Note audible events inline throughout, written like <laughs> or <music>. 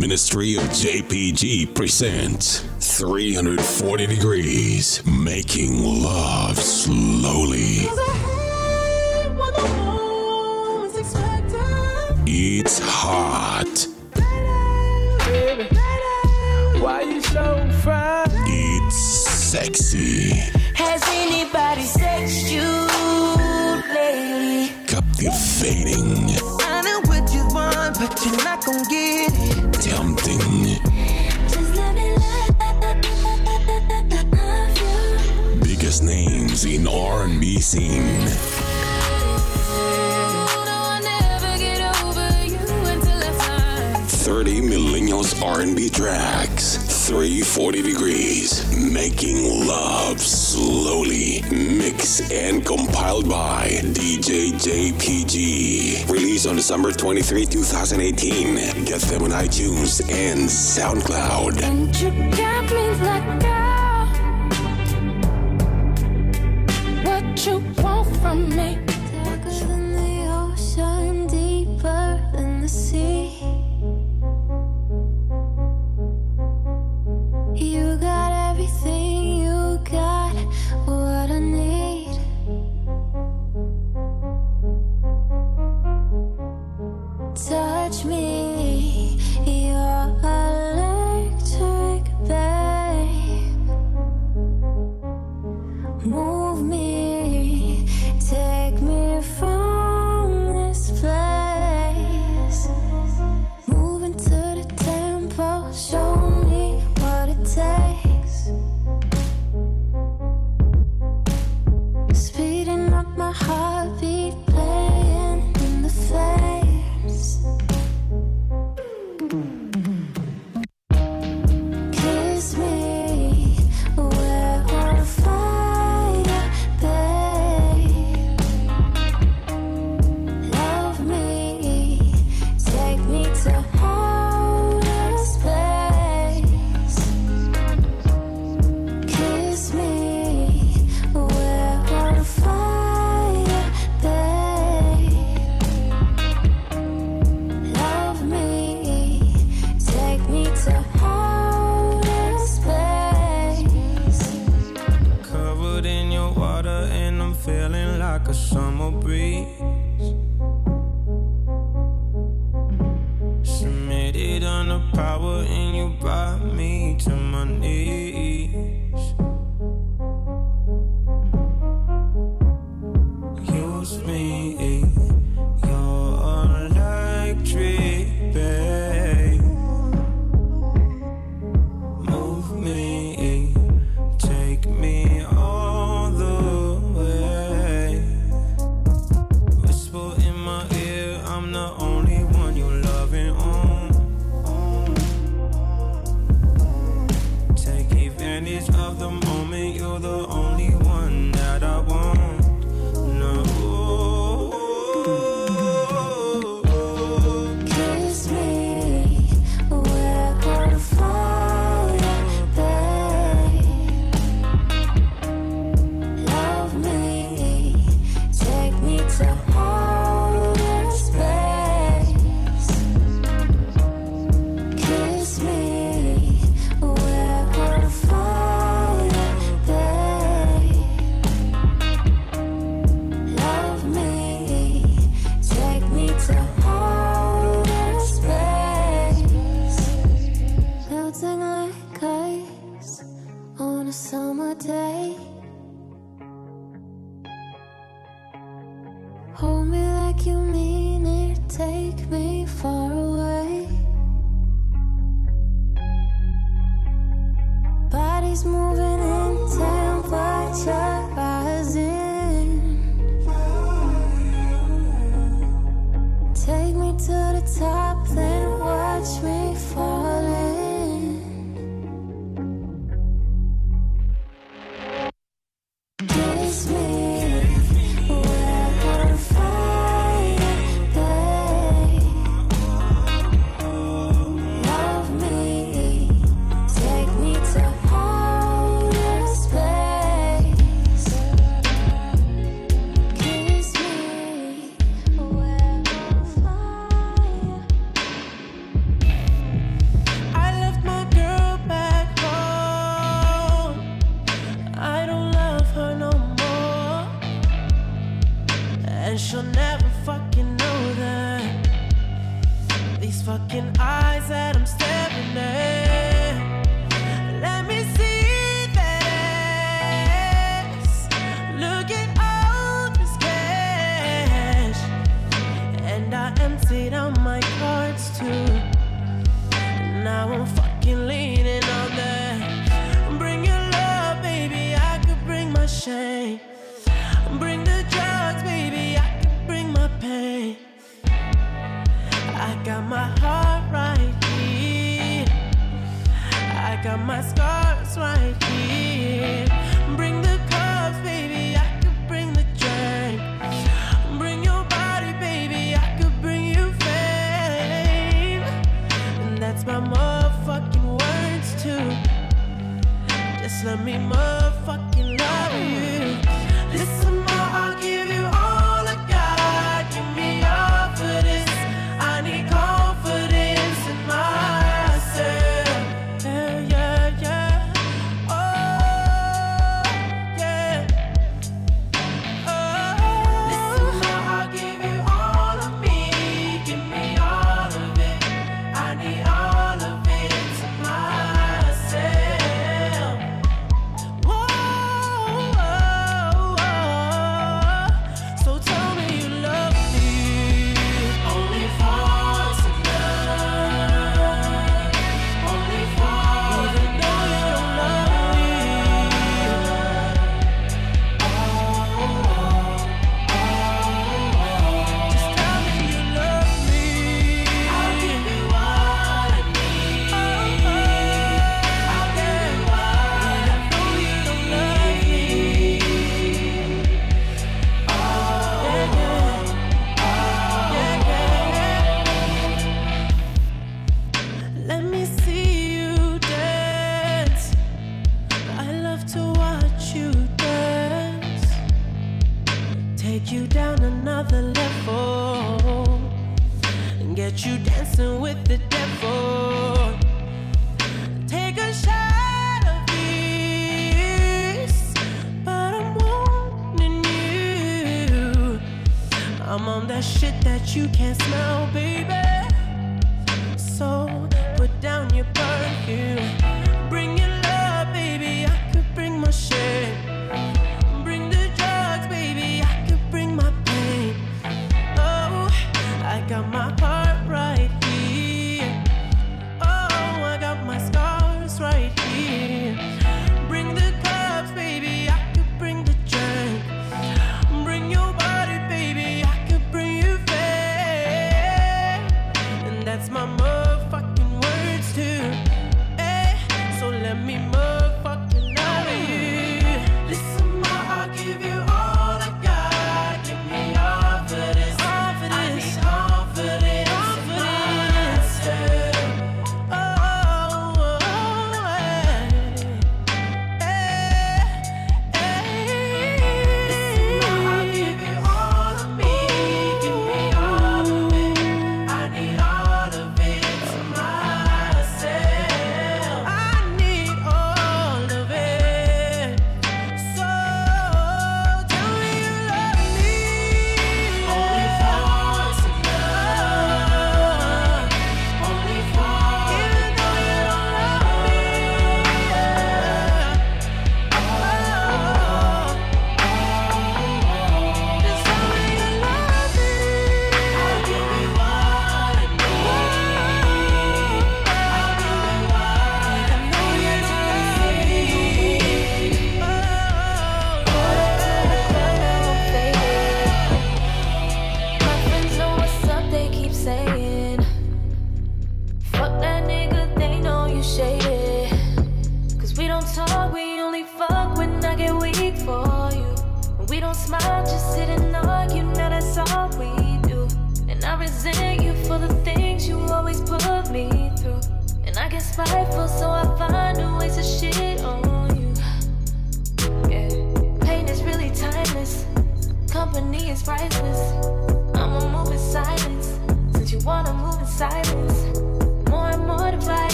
Ministry of JPG presents 340 Degrees Making Love Slowly. It's hot. Why you so? It's sexy. Has anybody sexed you lately? Captivating. I know what you want, but you're not gonna get it. Tempting. Just let me love you. Biggest names in R&B scene. R&B tracks. 340 degrees. Making love slowly. Mixed and compiled by DJ JPG. Released on December 23, 2018. Get them on iTunes and SoundCloud. And you got me like. What you want from me?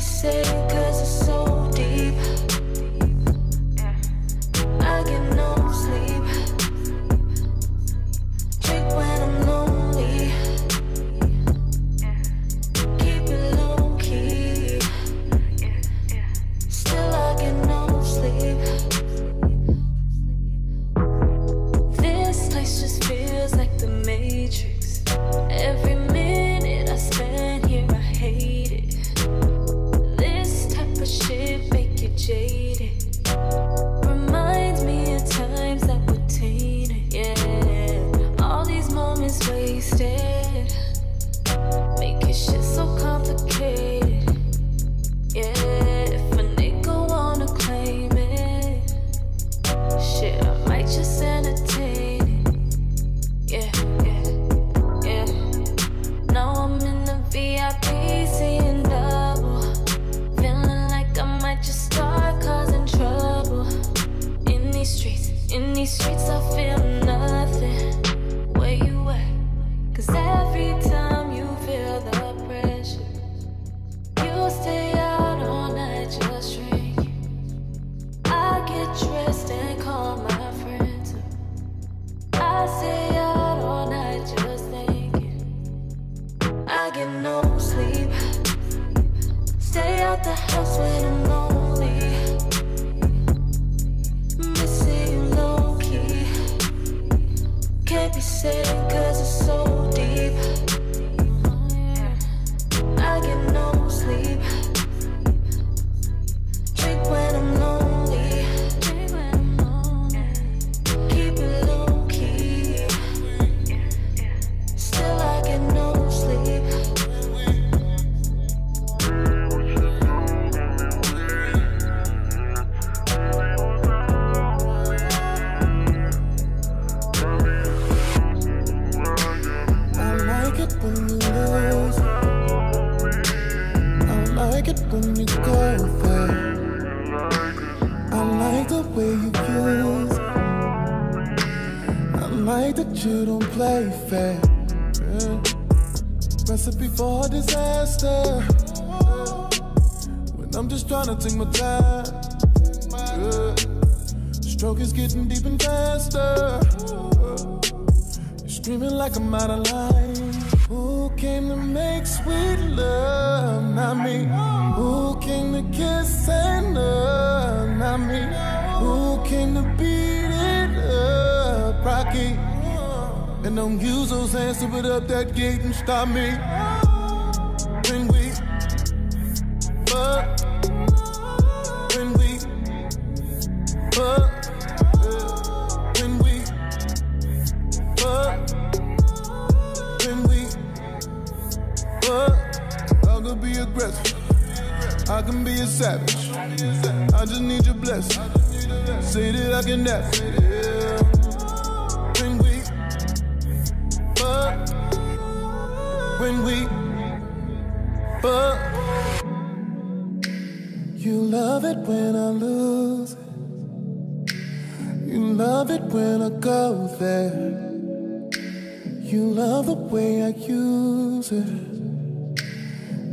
say, cause it's you don't play fair. Yeah. Recipe for disaster. When I'm just trying to take my time. Yeah. Stroke is getting deep and faster. You're screaming like I'm out of line. And don't use those hands to put up that gate and stop me. You love it when I lose it. You love it when I go there. You love the way I use it.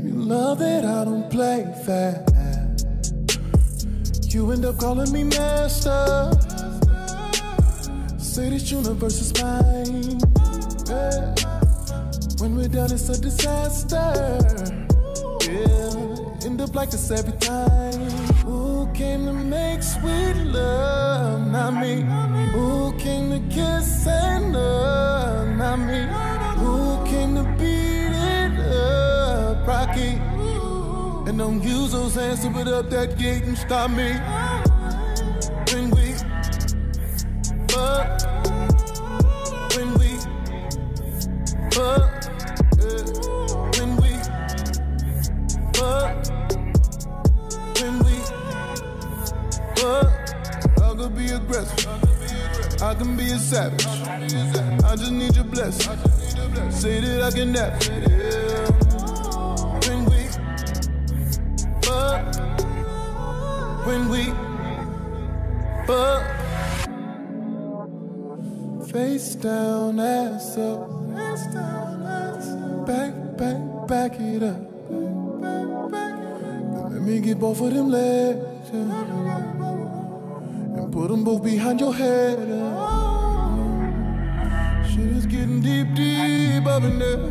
You love that I don't play fair. You end up calling me master. Say this universe is mine. Yeah. When we're done, it's a disaster. Like this every time. Who came to make sweet love? Not me. Who came to kiss and love? Not me. Who came to beat it up? Rocky. And don't use those hands to put up that gate and stop me. Aggressive. I can be a savage. I just need your blessing. Say that I can never. Yeah. When we fuck. When we fuck. Face down, ass up. Back, back, back it up. Let me get both of them legs. yeah. Put them both behind your head. Shit is getting deep, deep up in there.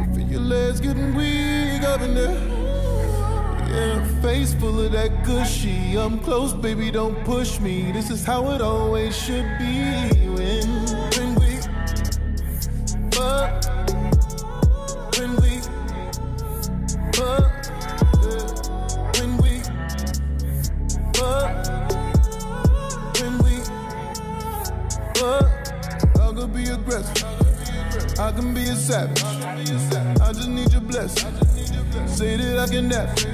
I feel your legs getting weak up in there. Yeah, face full of that gushy. I'm close, baby, don't push me. This is how it always should be. Savage. I just need your blessing. Say that I can never.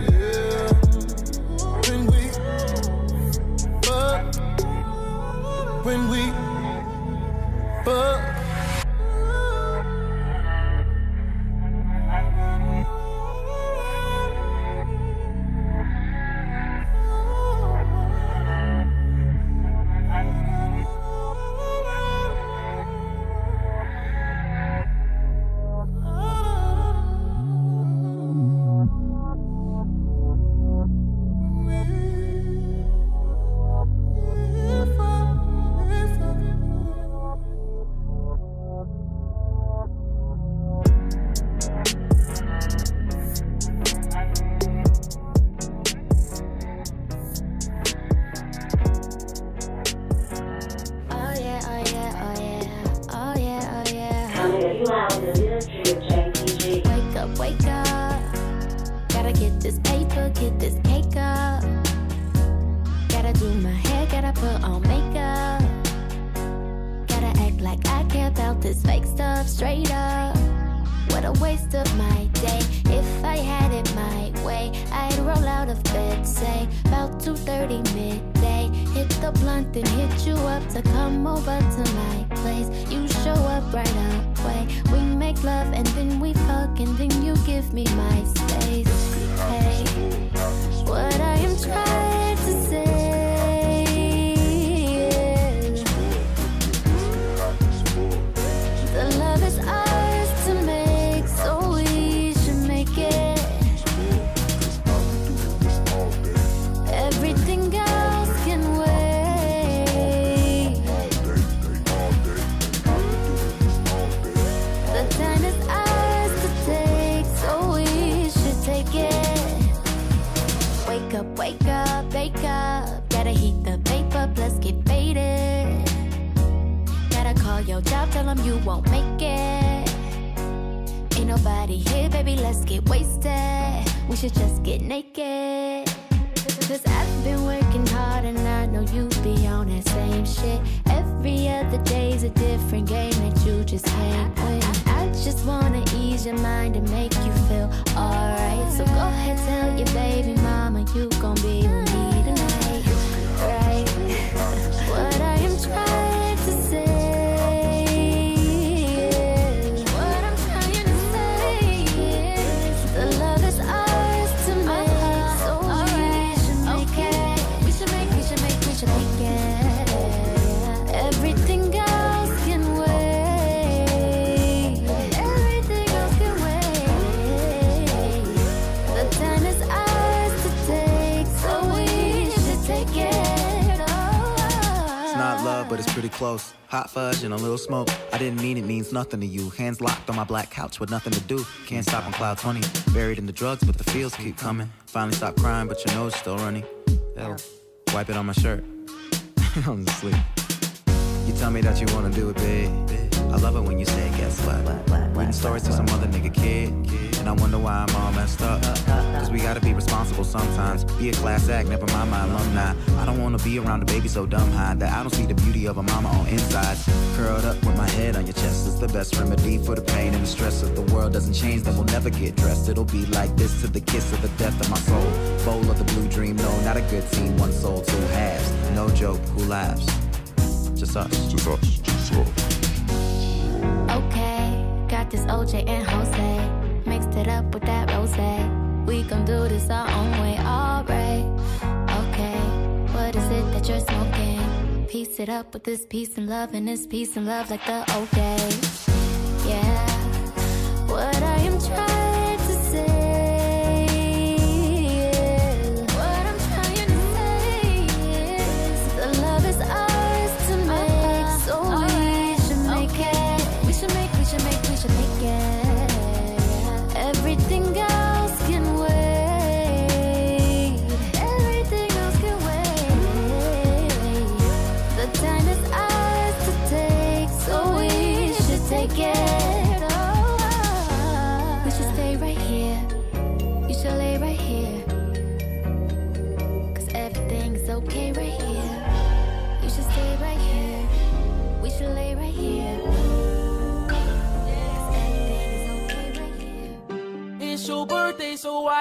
30 midday. Hit the blunt and hit you up to come over to my place. You show up right away. We make love and then we fuck and then you give me my space. Hey, what I am trying to say. You won't make it. Ain't nobody here, baby, let's get wasted. We should just get naked. Cause I've been working hard and I know you be on that same shit. Every other day's a different game that you just can't win. I just wanna ease your mind and make you feel alright. So go ahead, tell your baby mama you gon' be with me tonight. Right? What I am trying to say it's pretty close. Hot fudge and a little smoke. I didn't mean it means nothing to you. Hands locked on my black couch with nothing to do. Can't stop on cloud 20. Buried in the drugs, but the feels keep coming. Finally stop crying, but your nose still running. Hell, wipe it on my shirt. <laughs> I'm asleep. You tell me that you wanna do it big. I love it when you say, guess what? Reading stories to some other nigga kid. And I wonder why I'm all messed up. Cause we gotta be responsible sometimes. Be a class act, never mind my alumni. I don't wanna be around a baby so dumb high that I don't see the beauty of a mama on inside. Curled up with my head on your chest is the best remedy for the pain and the stress. If the world doesn't change, then we'll never get dressed. It'll be like this to the kiss of the death of my soul. Bowl of the blue dream, no, not a good team, one soul, two halves. No joke, who laughs? Just us. Just us. Just us. Got this OJ and Jose. Mixed it up with that rose. We gon' do this our own way, alright. Okay, what is it that you're smoking? Piece it up with this peace and love, and this peace and love like the old days. Yeah, what I am trying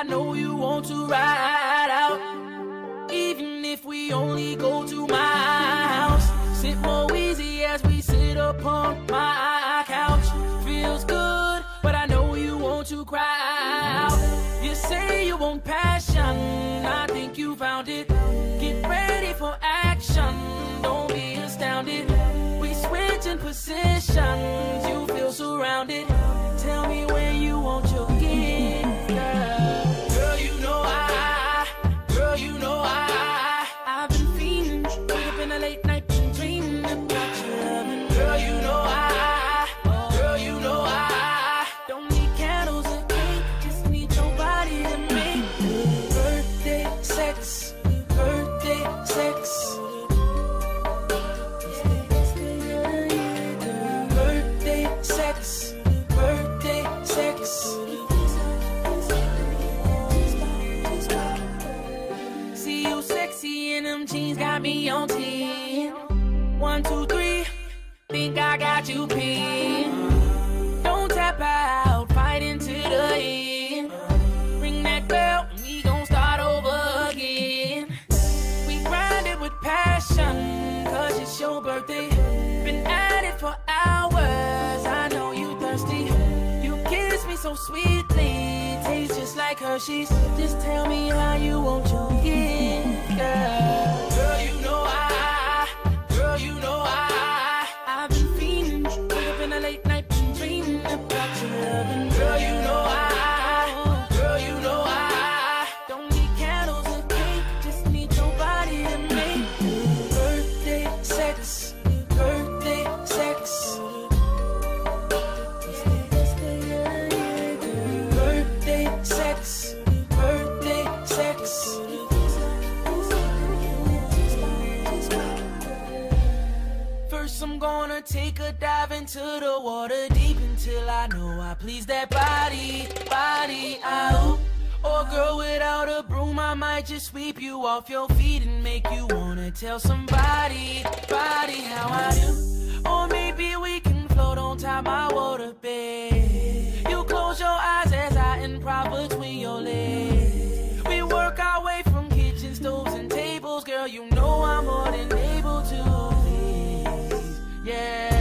know you want to ride sweetly. Tastes just like Hershey's. Just tell me how you want your gift, girl. Girl, you know I, girl, you know I. into the water deep until I know I please that body, body out. Or girl, without a broom, I might just sweep you off your feet and make you wanna tell somebody, body how I do. Or maybe we can float on top my water bed. You close your eyes as I improv between your legs. We work our way from kitchen stoves and tables, girl. You know I'm more than able to please, yeah.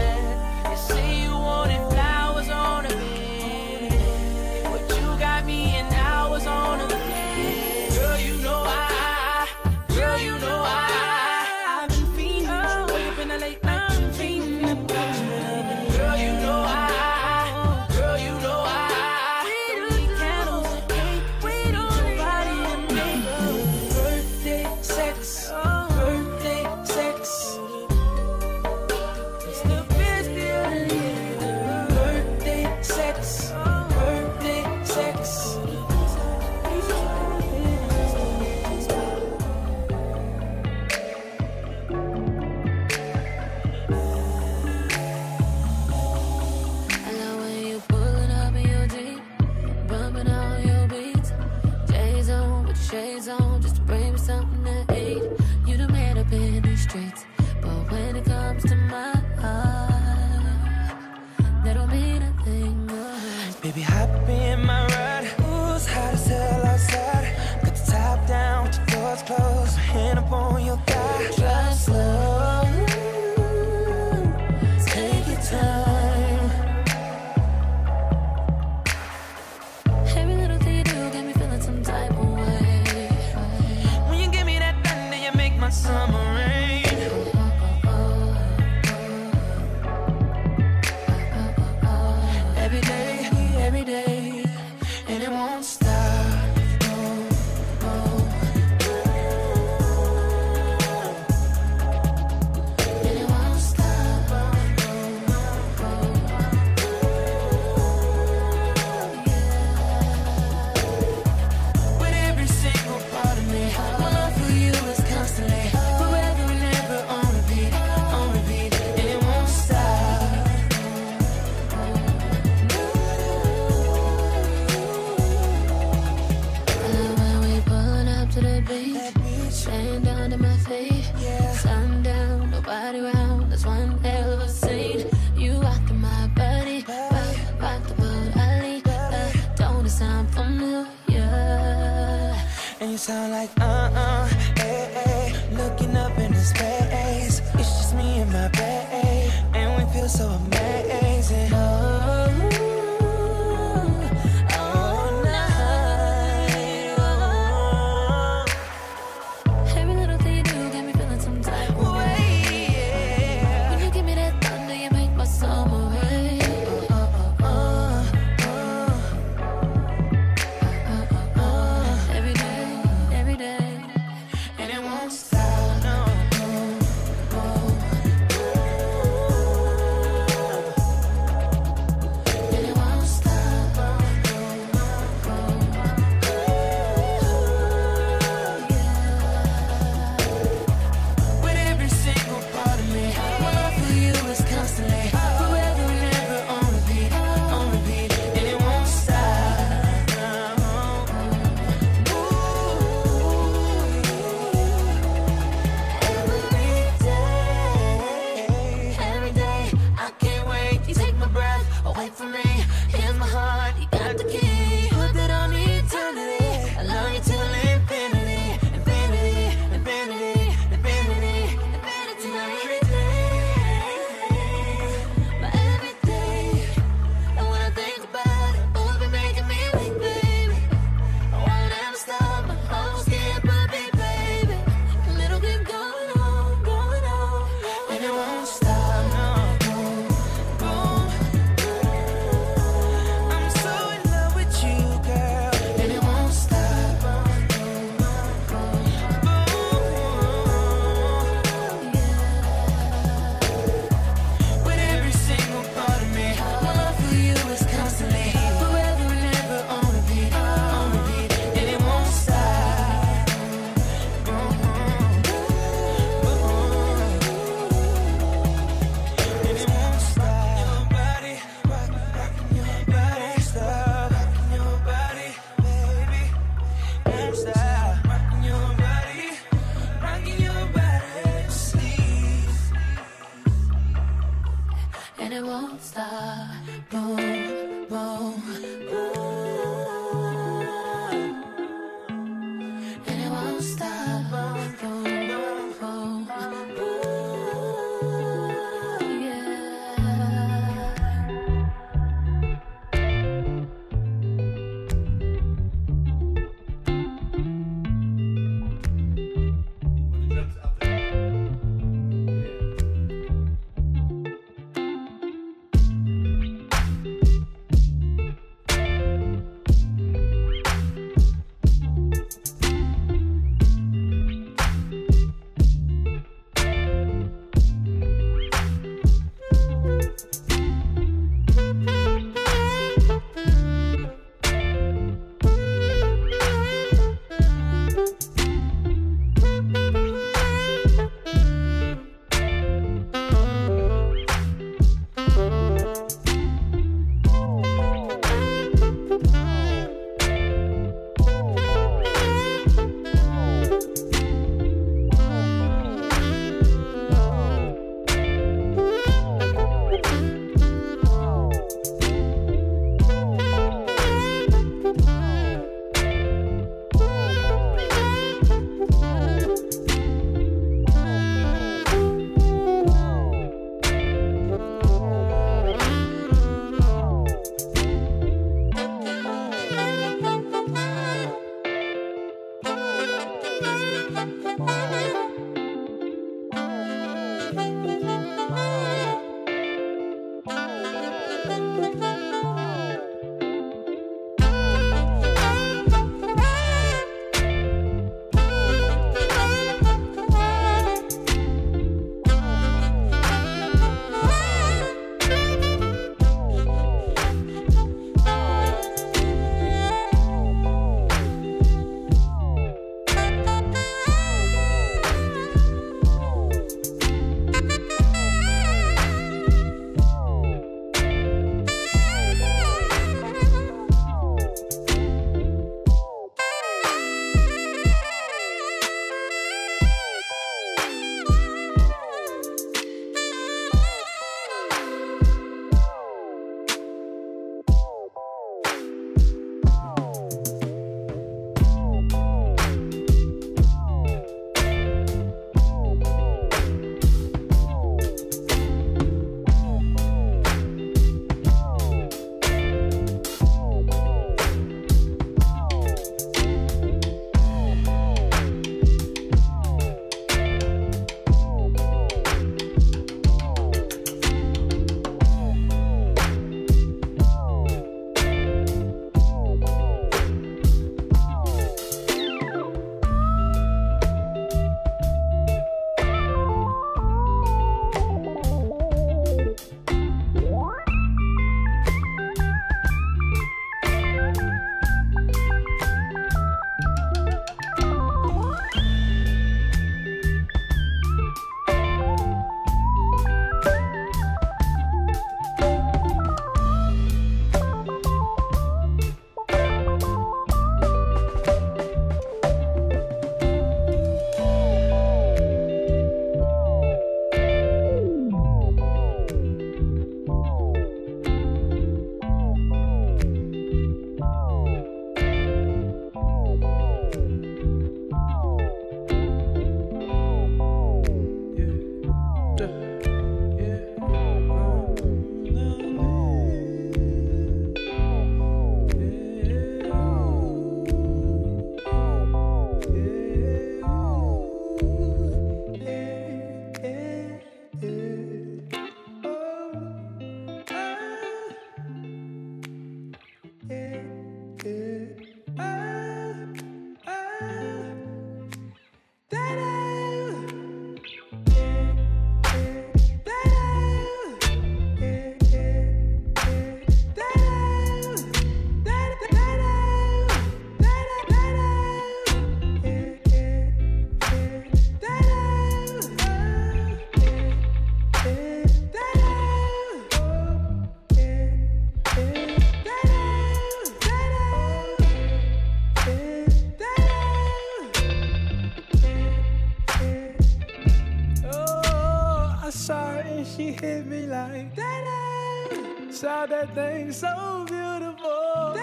That. Thing so beautiful.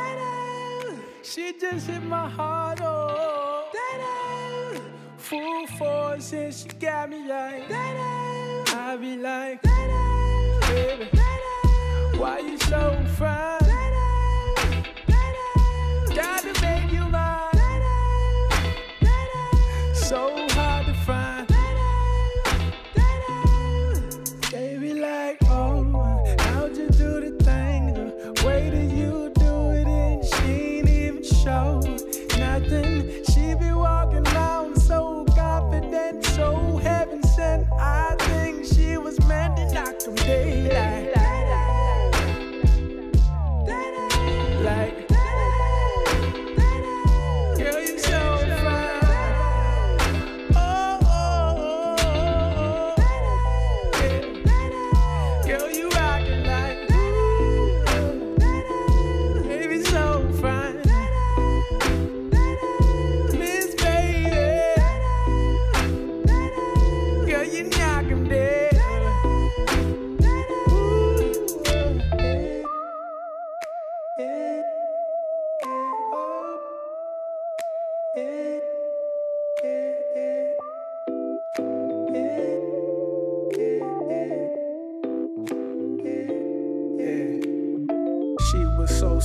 She just hit my heart, oh. Full force, and she got me like I be like, baby, why you so fine?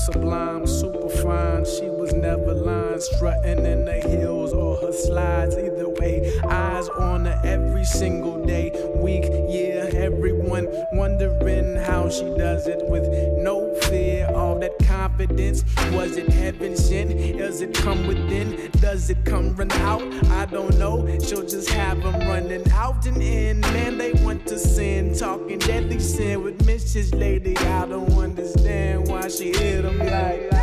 Sublime, super fine. She was never lying, strutting in the heels or her slides. Either way, eyes on her every single day, week, year. Everyone wondering how she does it with no fear. All that confidence. Was it heaven sent? Does it come within? Does it come run out? I don't know. She'll just have them running out and in. Man, they want to sin, talking deadly sin with Mrs. Lady. I don't understand why she hit them like.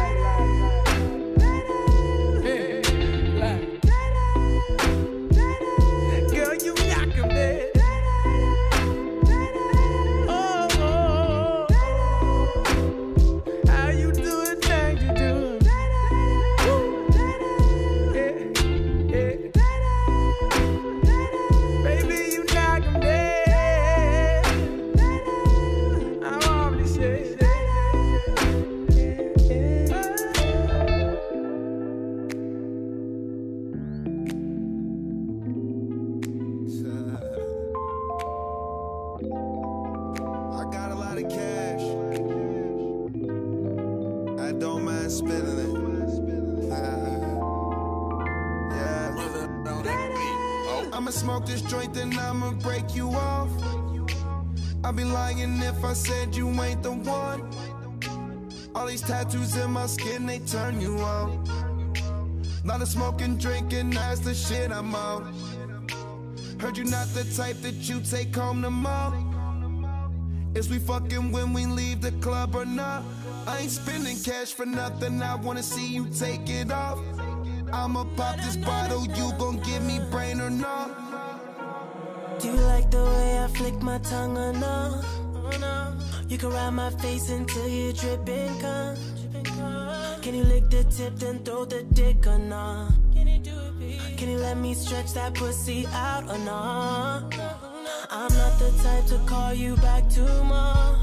These tattoos in my skin, they turn you on. Lot of smoking, drinking, that's the shit I'm on. Heard you not the type that you take home to mom. Is we fucking when we leave the club or not? I ain't spending cash for nothing. I wanna see you take it off. I'ma pop this bottle. You gon' give me brain or not? Do you like the way I flick my tongue or no? You can ride my face until you're dripping cum. Can you lick the tip then throw the dick or no? Can you let me stretch that pussy out or no? I'm not the type to call you back tomorrow.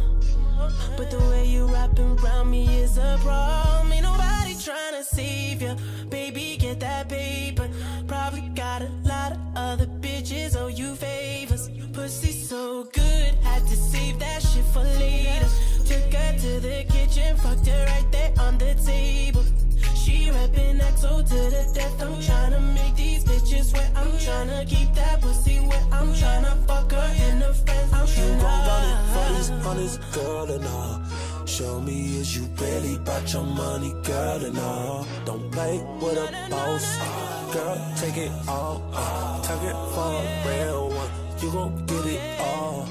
But the way you wrapping around me is a problem. Ain't nobody trying to save you. Baby, get that paper. Right there on the table. She rapping XO to the death. I'm tryna make these bitches wet. I'm tryna keep that pussy wet. I'm tryna fuck her and her friends. I'm You gon' run it for this honest girl and all. Show me is you really about your money, girl and all. Don't play with a boss, girl. Take it all, take it for a real one. You gon' get it all.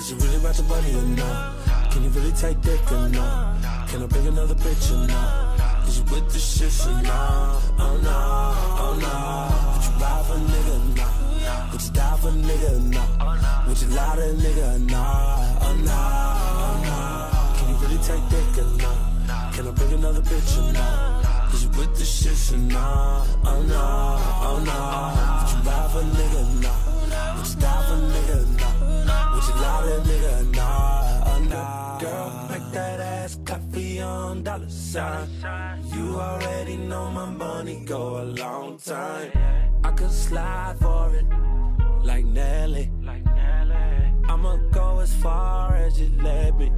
Is it really about your money or not? Can you really take dick or not? Can I bring another bitch or not? Is you with the shit or not? Oh no, oh no. Would you ride for a nigga or not? Would you die for a nigga not? Would you lie to a nigga or not? Oh no, oh no. Can you really take dick or not? Can I bring another bitch or not? Is you with the shit or not? Oh no, oh no. Would you ride for a nigga or not? Would you die for a nigga or not? Would you a nigga or nah, or nah? Girl, make that ass for young dollar sign. You already know my money go a long time. I could slide for it, like Nelly. I'ma go as far as you let me.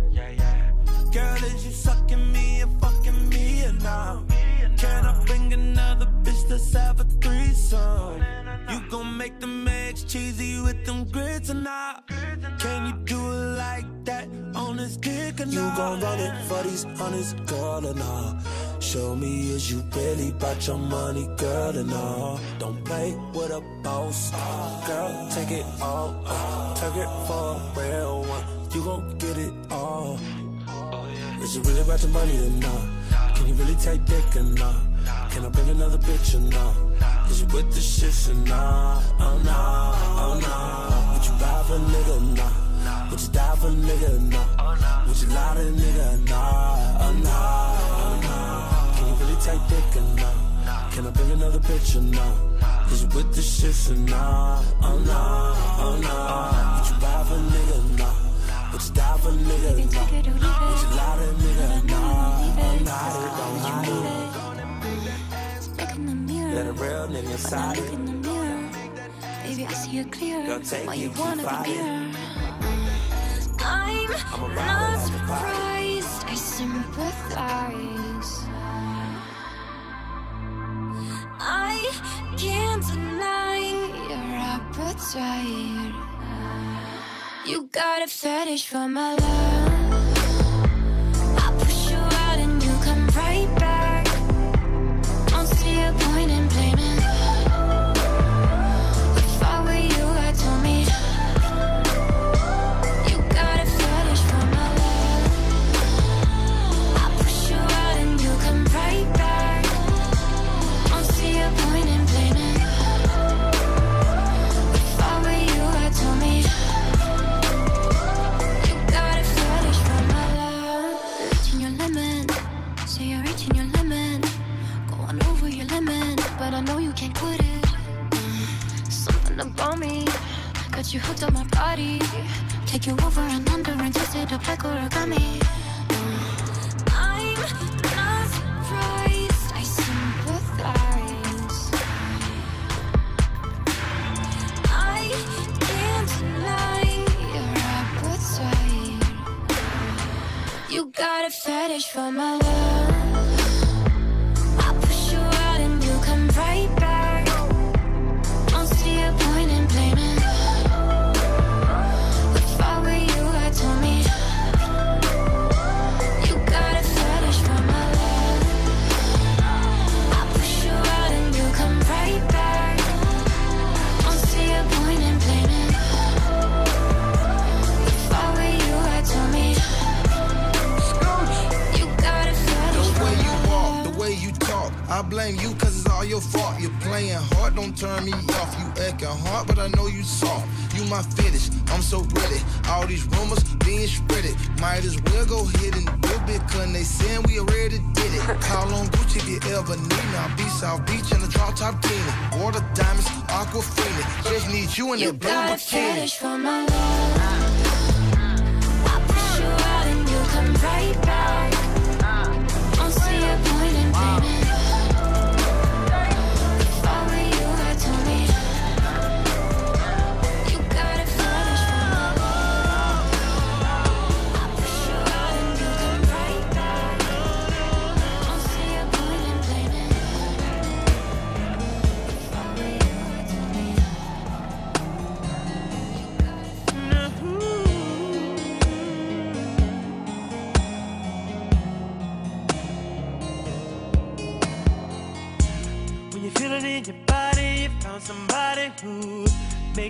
Girl, is you sucking me and fucking me or nah? Bring another bitch to have a threesome? You gon' make the eggs cheesy with them grits or not? Can you do it like that on this dick or not? You gon' run it for these hundreds, girl or nah? Show me is you really about your money, girl or nah? Don't play with a boss, girl. Take it all, take it for a real one. You gon' get it all. Is it really about your money or not? Can you really take dick or not? Can I bring another bitch or not? Is you with the shits or not? Oh nah, oh nah. Would you ride for a nigga or not? Would you die for a nigga or not? Would you lie to a nigga or not? Oh nah, oh nah. Can you really take dick or not? Can I bring another bitch or not? Is you with the shits or not? Oh nah, oh nah. Would you ride for a nigga or not? Would you die for a nigga or not? Would you lie to a nigga or not? Oh nah, it don't. Look in the mirror. Let a real nigga inside look it. in the mirror, baby, I see it clear. Girl, take Why you wanna be near? I'm ride not it like a bike. surprised. I sympathize. I can't deny your appetite. You got a fetish for my love. Something about me got you hooked on my body. Take you over and under and twist it up like origami. I'm not surprised, I sympathize. I can't deny your appetite. You got a fetish for my love. I blame you cause it's all your fault. You're playing hard, don't turn me off. You acting hard, but I know you soft. You my fetish, I'm so ready. All these rumors being spreaded. Might as well go ahead and do it, cause they saying we already did it. <laughs> Call on Gucci if you ever need me. I'll be South Beach in the drop top teeny. Water diamonds, aquafina. Just need you in You that blue got a bikini. fetish for my love. I push you out and you come right back.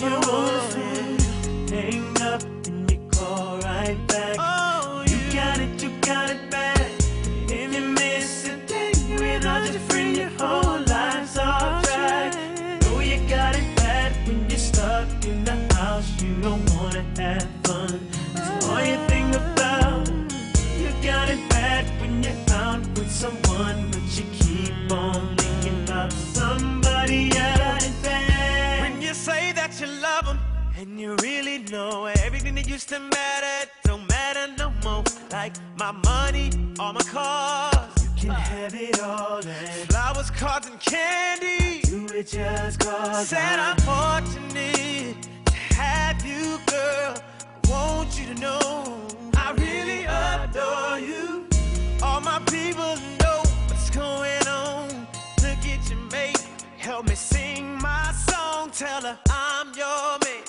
you wanna. Hang up and you call right back. You, got it, you got it bad. You your whole life's off track. Know you got it bad when you're stuck in the house. You don't wanna have fun. Everything that used to matter don't matter no more. Like my money, all my cars. You can have it all. And flowers, cards, and candy. Do it just cause. Said I'm fortunate to have you, girl. I want you to know I really adore you. All my people know what's going on. Help me sing my song. Tell her I'm your man,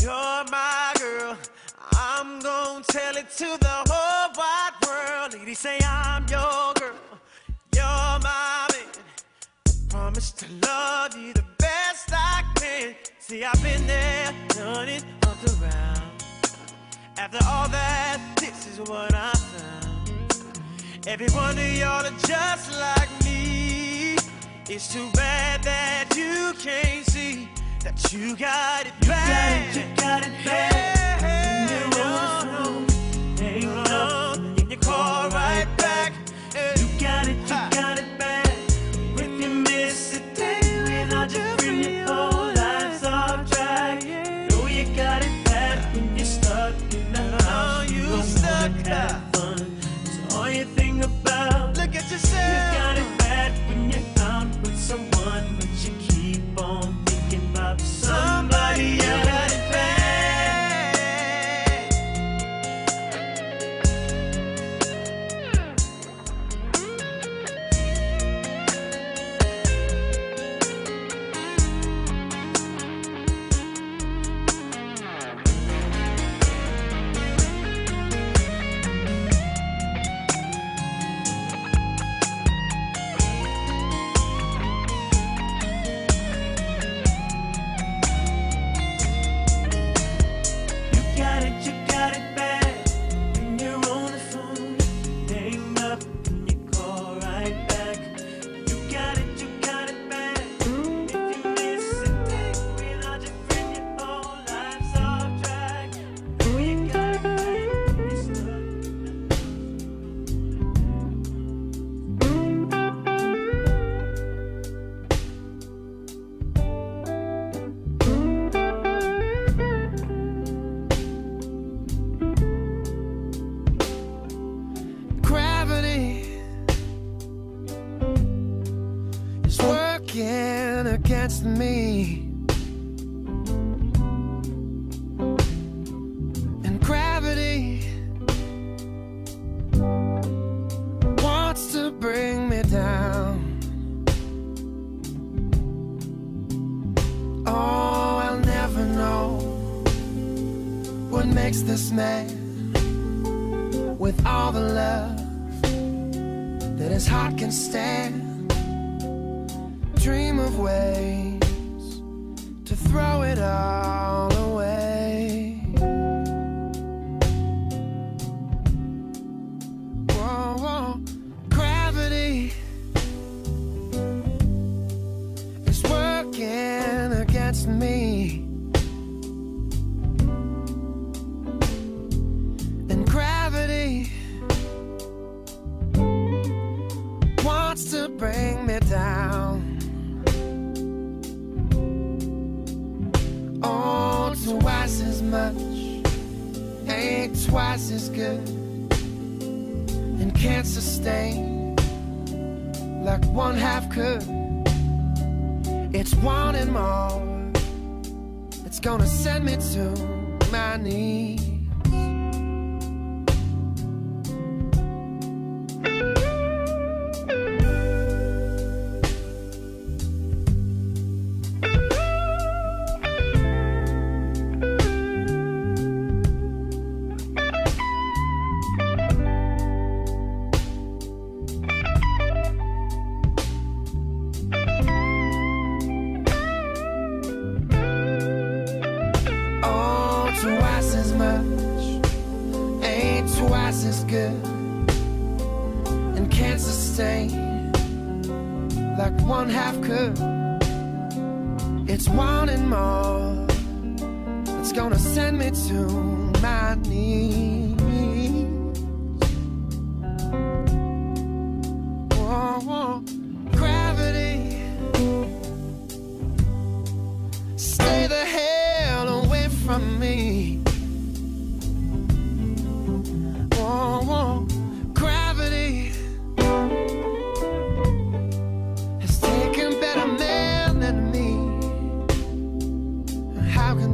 you're my girl. I'm gonna tell it to the whole wide world. Lady, say I'm your girl, you're my man. Promise to love you the best I can. See, I've been there, done it, up around. After all that, this is what I found. Every one of y'all are just like me. It's too bad that you can't see that you got it bad. You got it, bad. You're on the phone, hang up, and you oh, oh, call right back. You got it, you got it bad. When you miss a day, without your friend, your whole life's off track. Know you got it bad when you're stuck in the oh, house. You don't stuck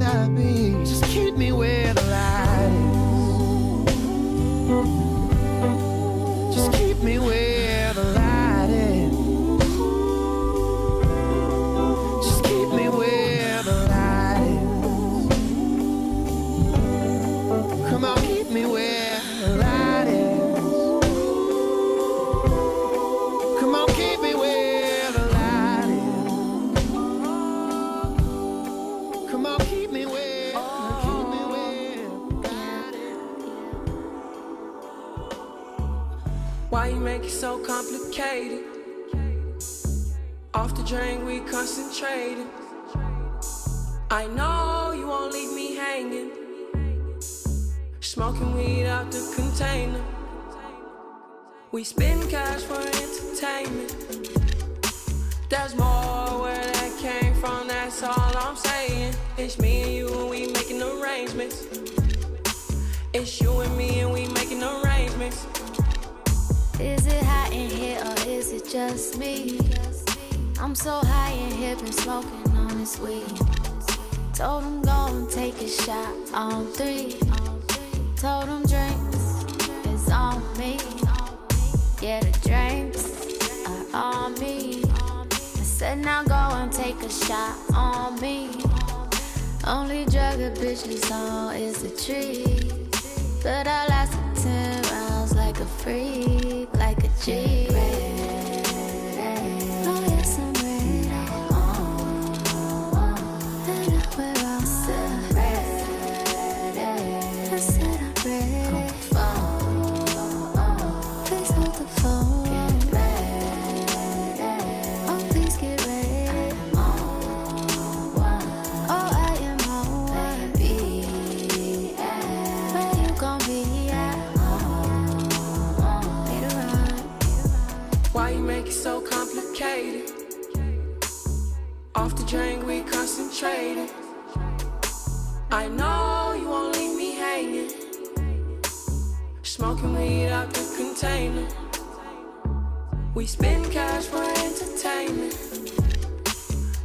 Happy. We spend cash for entertainment. There's more where that came from, that's all I'm saying. It's me and you, and we making arrangements. It's you and me, and we making arrangements. Is it hot in here or is it just me? I'm so high in here, been smoking on this weed. Told him go and take a shot on three. Told him drinks is on me. Yeah, the drinks are uh, on me. I said now go and take a shot on me. Only drug a bitch is on is the tree. But I lasted 10 rounds like a freak, like a G. Off the drink, we concentrated. I know you won't leave me hanging. Smoking weed out the container. We spend cash for entertainment.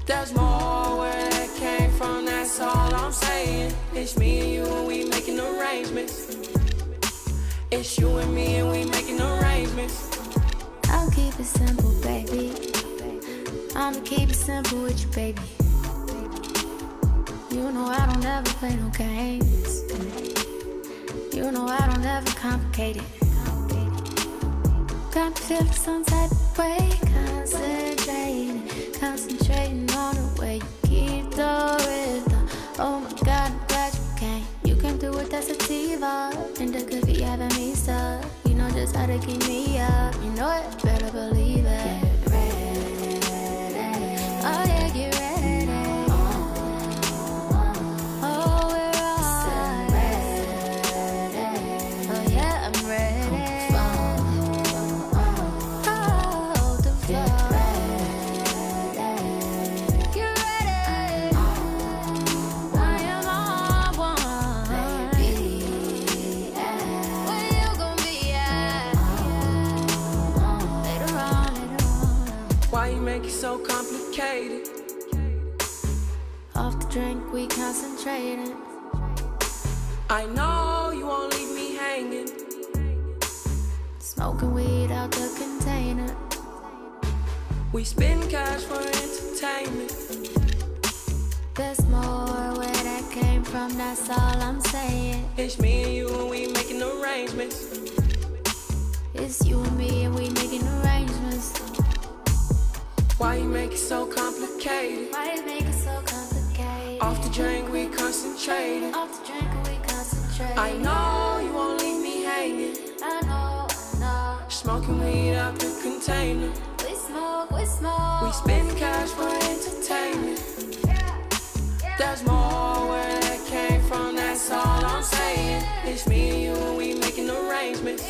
There's more where that came from, that's all I'm saying. It's me and you, and we making arrangements. It's you and me, and we making arrangements. I'll keep it simple, baby. I'ma keep it simple with you, baby. You know I don't ever play no games. You know I don't ever complicate it. Got me feeling some type of way, concentrating, concentrating on the way you keep the rhythm. Oh my God, I'm glad you came. You came through with that sativa, and the cookie having me stuck. You know just how to keep me up. You know it, better believe it. Off the drink, we concentrating. I know you won't leave me hanging. Smoking weed out the container. We spend cash for entertainment. There's more where that came from, that's all I'm saying. It's me and you, and we making arrangements. It's you and me, and we making arrangements. Why you make it so complicated? Why you make it so complicated? Off the drink, we concentrated. Off the drink, we concentrate. I know you won't leave me hanging. I know, I know. Smoking weed out the container. We smoke, we smoke. We spend cash for entertainment. There's more where that came from, that's all I'm saying. It's me and you, and we making arrangements.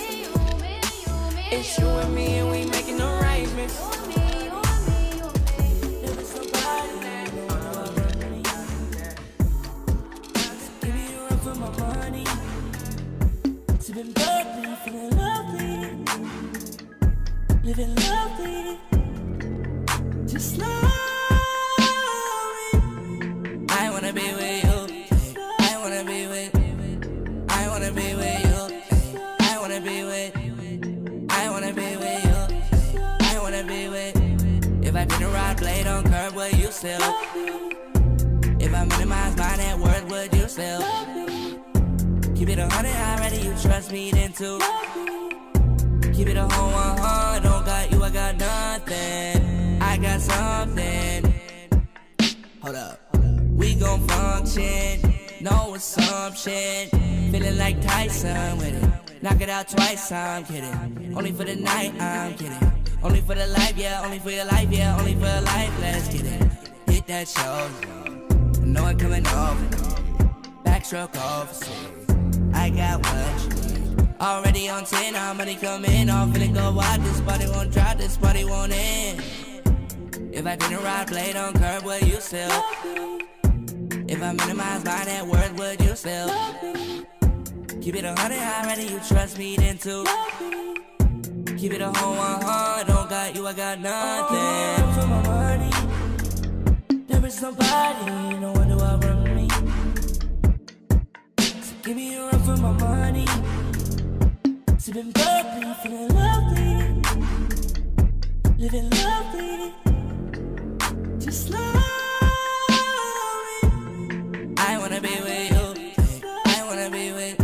It's you and me, and we making arrangements. Sipping bubbly, feeling lovely. Living lovely. Just slowly. I wanna be with you. I wanna be with. I wanna be with you. I wanna be with. I wanna be with you. I wanna be with. If I didn't ride blade on curb, would you still? If I minimize my net worth, would you still? Keep it a hundred, I'd rather you trust me than to. Keep it a whole one hundred, don't got you, I got nothing. I got something. Hold up. We gon' function, no assumption. Feeling like Tyson with it. Knock it out twice, I'm kidding. Only for the night, I'm kidding. Only for the life, yeah. Only for your life, yeah. Only for your life, let's get it. Hit that show. No one coming over. Backstroke officer. I got what. Already on 10, how money coming off. Finna go wild. This party won't drop, this party won't end. If I didn't ride blade on curb, would you still? If I minimize my net worth, would you still? Keep it a hundred, how ready you trust me then too? Keep it a whole one hard, don't got you, I got nothing. For my money, there is nobody, no one do I run me. Give me a run for my money. Sipping bubbly, feeling lovely, living lovely, just like. I wanna be with you. I wanna be with.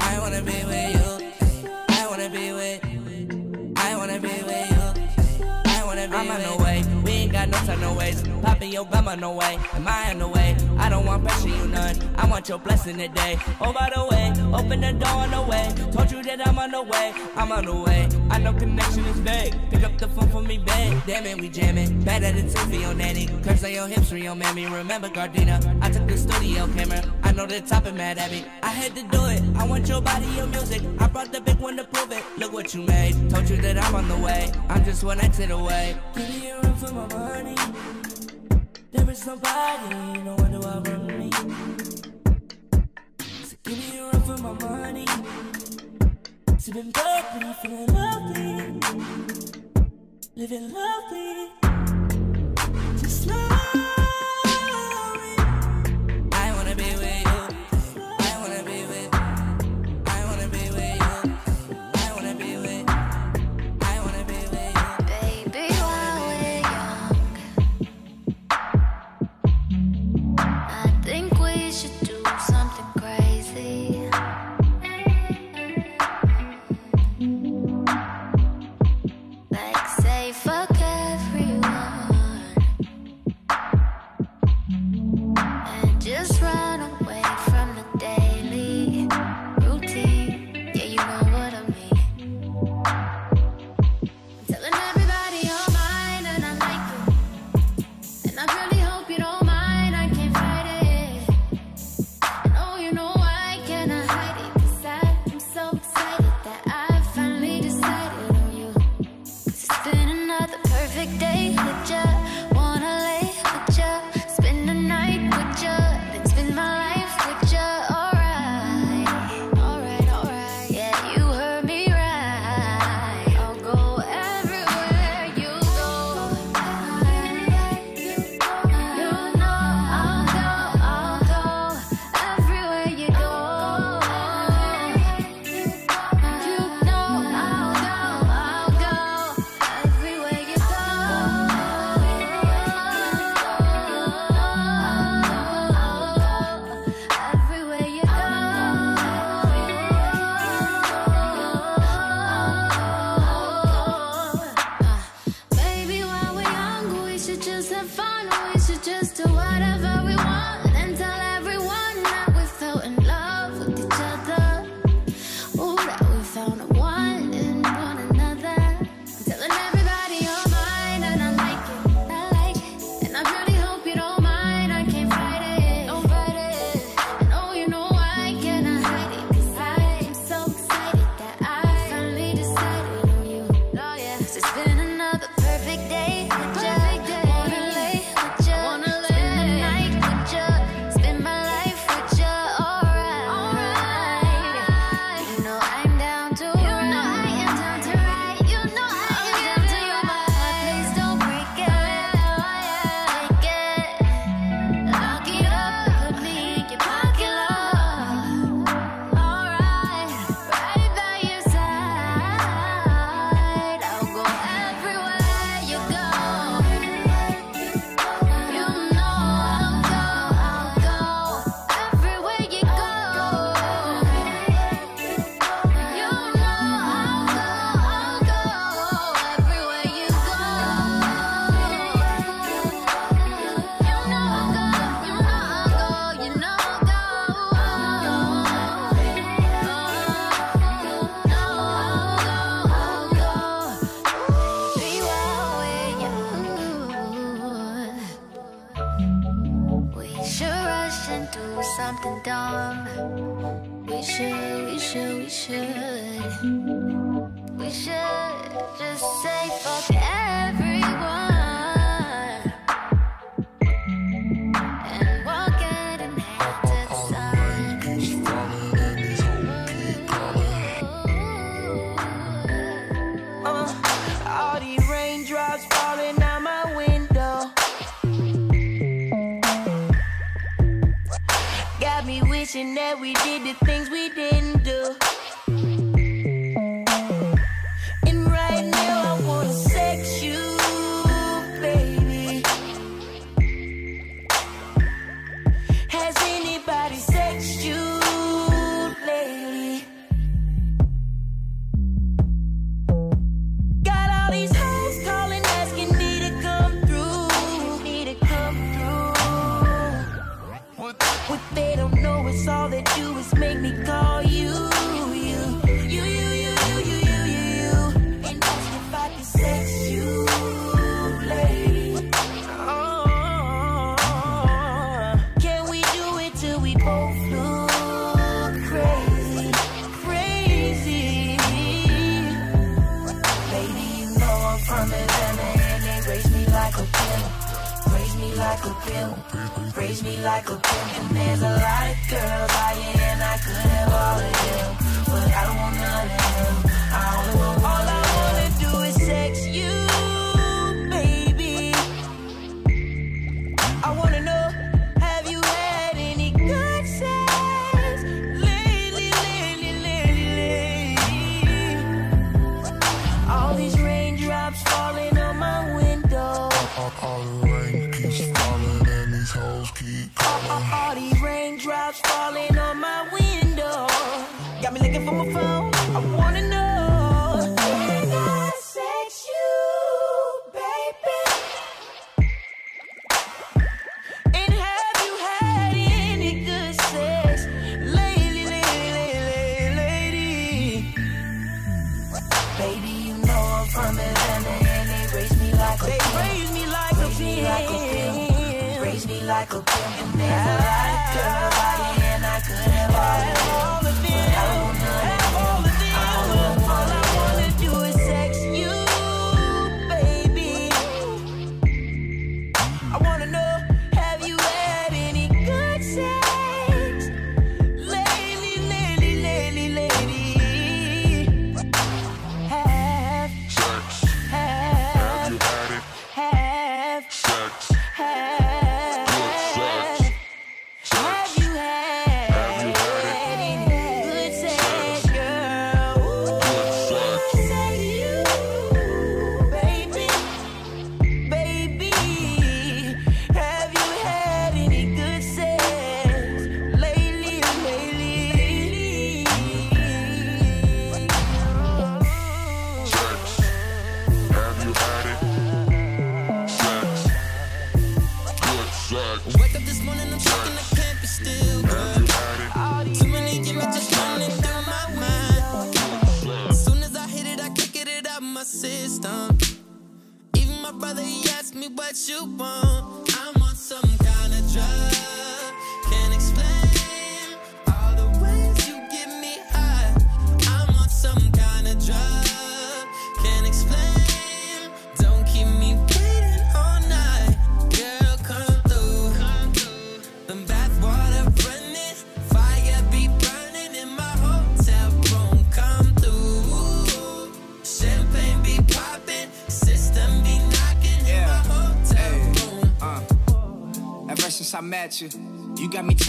I wanna be with you. I wanna be with. I wanna be with you. I wanna be with. I'm on the way. We ain't got no time, no ways. Popping your gum on the way. Am I on the way? I don't want pressure, you none. I want your blessing today. Oh, by the way, open the door on the way. Told you that I'm on the way. I'm on the way. I know connection is vague. Pick up the phone for me, babe. Damn it, we jamming. Better than two for your nanny. Curves on your hips for your oh, mammy. Remember Gardena? I took the studio camera. I know the top is mad at me. I had to do it. I want your body, your music. I brought the big one to prove it. Look what you made. Told you that I'm on the way. I'm just one exit away. Give me a run for my money. Is nobody, no one do I run me. So give me a run for my money. Sipping bubbly, feeling lovely, living lovely, just like.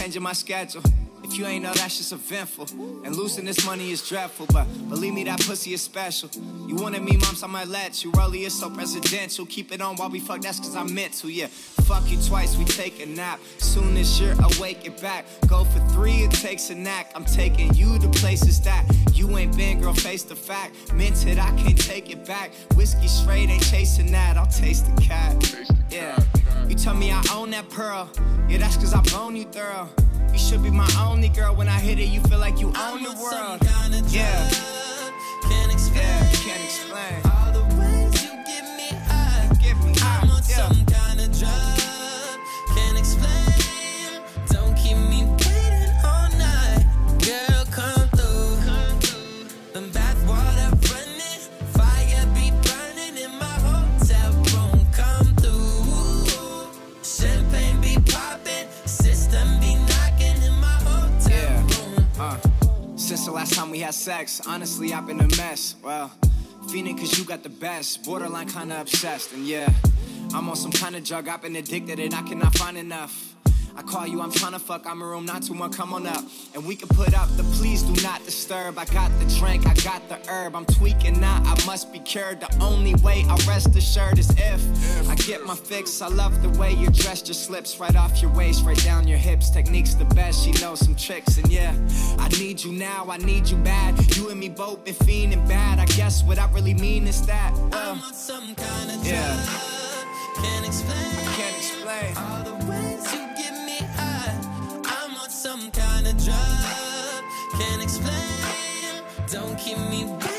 changing my schedule. If you ain't know that shit's eventful. And losing this money is dreadful, but believe me, that pussy is special. You wanted me, moms, I might let you. Early is so presidential. Keep it on while we fuck, that's cause I meant to, yeah. Fuck you twice, we take a nap. Soon as you're awake, it back. Go for three, it takes a knack. I'm taking you to places that you ain't been, girl, face the fact. Meant it, I can't take it back. Whiskey straight, ain't chasing that. I'll taste the cat. Taste the cat. yeah. You tell me I own that pearl. Yeah, that's cause I own you thorough. You should be my only girl. When I hit it, you feel like you own the world. Yeah. Had sex. Honestly, I've been a mess. Well, fiending cause you got the best. Borderline kinda obsessed, and yeah, I'm on some kind of drug. I've been addicted and I cannot find enough. I call you, I'm tryna fuck, I'm a room not too one, come on up. And we can put up the please do not disturb. I got the drink, I got the herb, I'm tweaking now, I must be cured. The only way I rest assured is if I get my fix. I love the way you dress just slips right off your waist, right down your hips. Technique's the best, she knows some tricks, and yeah, I need you now, I need you bad. You and me both been fiending bad. I guess what I really mean is that uh, I'm on some kind of yeah. Can't explain. I can't explain. Drug. Can't explain. Don't keep me waiting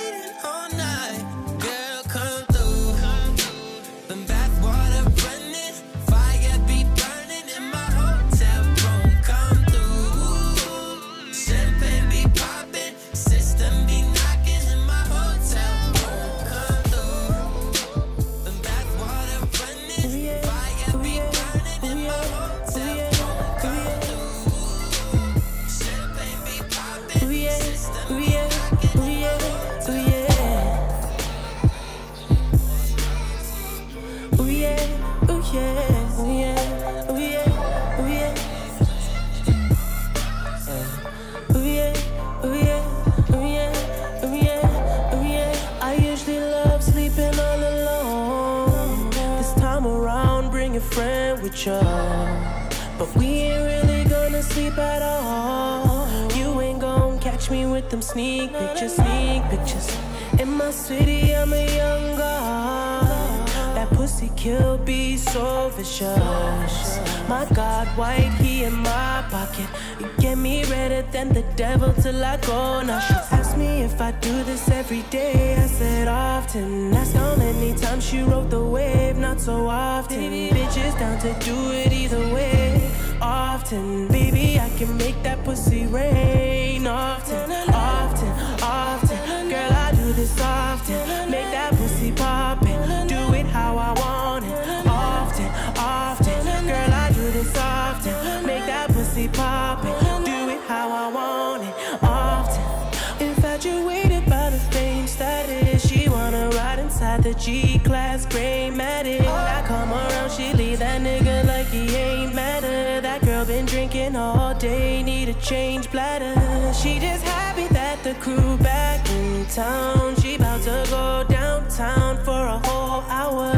But we ain't really gonna sleep at all. You ain't gonna catch me with them sneak pictures, sneak pictures. In my city, I'm a young god. That pussy kill be so vicious. My God, white, he in my pocket. You get me redder than the devil till I go. Now she asked me if I do this every day. I said often. Ask how many times she rode the wave, not so often. Bitches down to do it either way. Often, baby, I can make that pussy rain. Often, often, often. Girl, I do this often. Inside G class gray matted. I come around, she leave that nigga like he ain't matter. That girl been drinking all day, need a change bladder. She just happy that the crew back in town. She about to go downtown for a whole hour.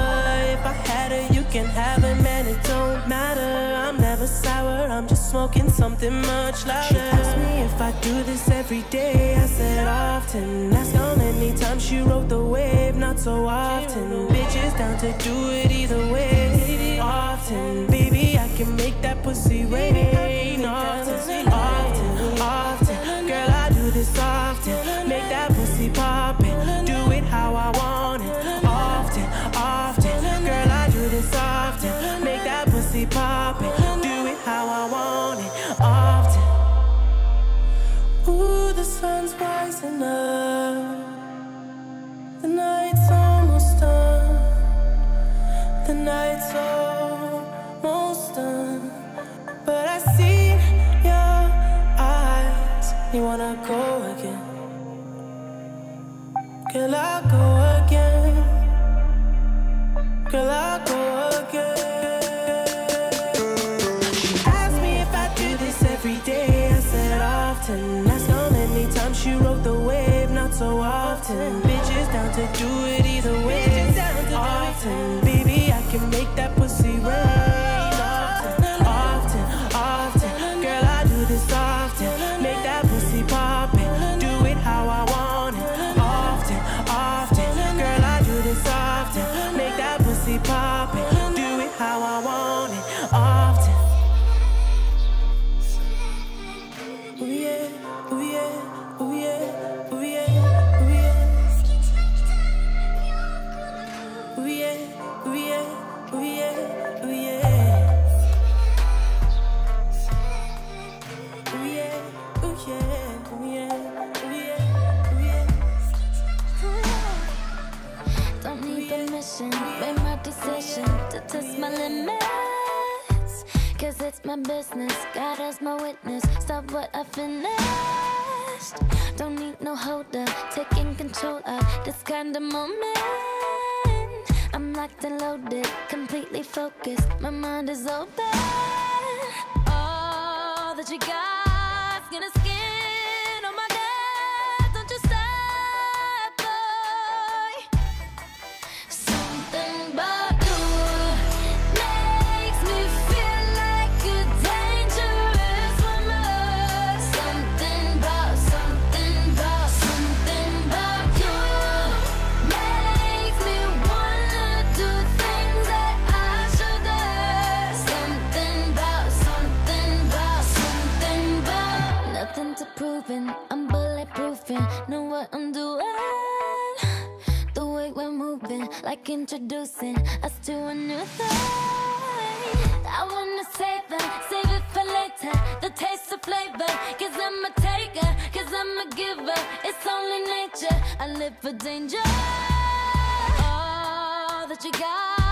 If I had her, you can have her, man, it don't matter. I'm never sour, I'm just smoking something much louder. She asked me if I do this every day. I said often. Ask how many times she rode the wave, not so often. Bitches down to do it either way. Often, baby, I can make that pussy rain. Often, often, often. Girl, I do this often. Make that pussy pop poppin'. Do it how I want Girl, I see your eyes You wanna go again. Girl, I go again. The wave, not so often. Bitches down to do it either way. Often, baby, I can make that pussy rain. My business, God is my witness. Stop what I finished. Don't need no holder, taking control of this kind of moment. I'm locked and loaded, completely focused. My mind is open. All that you got. like introducing us to a new thing. I wanna save it, save it for later. The taste of flavor, cause I'm a taker, cause I'm a giver. It's only nature, I live for danger. All that you got.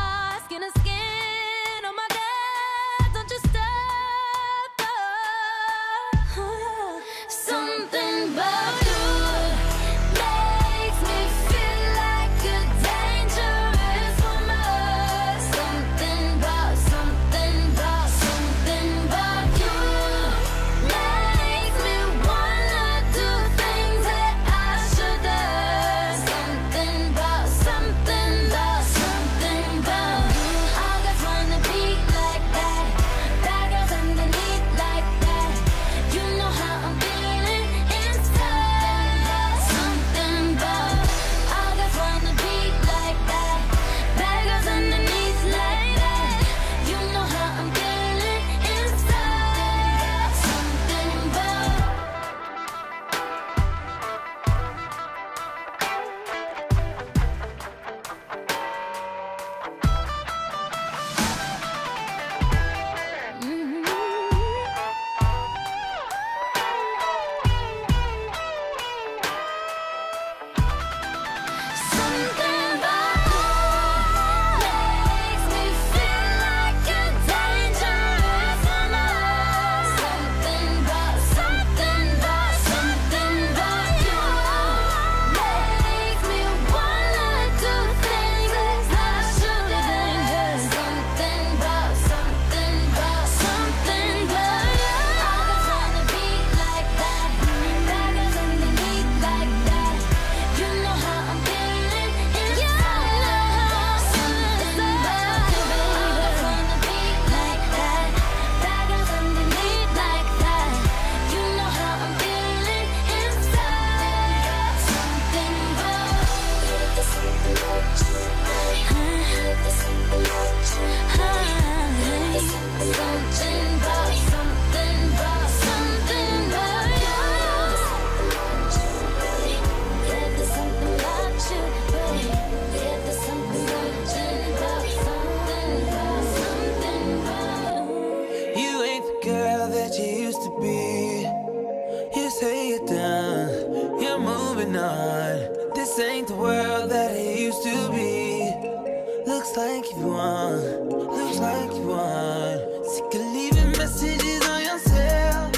like you want, looks like you want. Sick of leaving messages on your cell.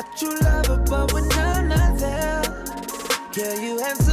A true lover, but when I'm not there, yeah, you answer.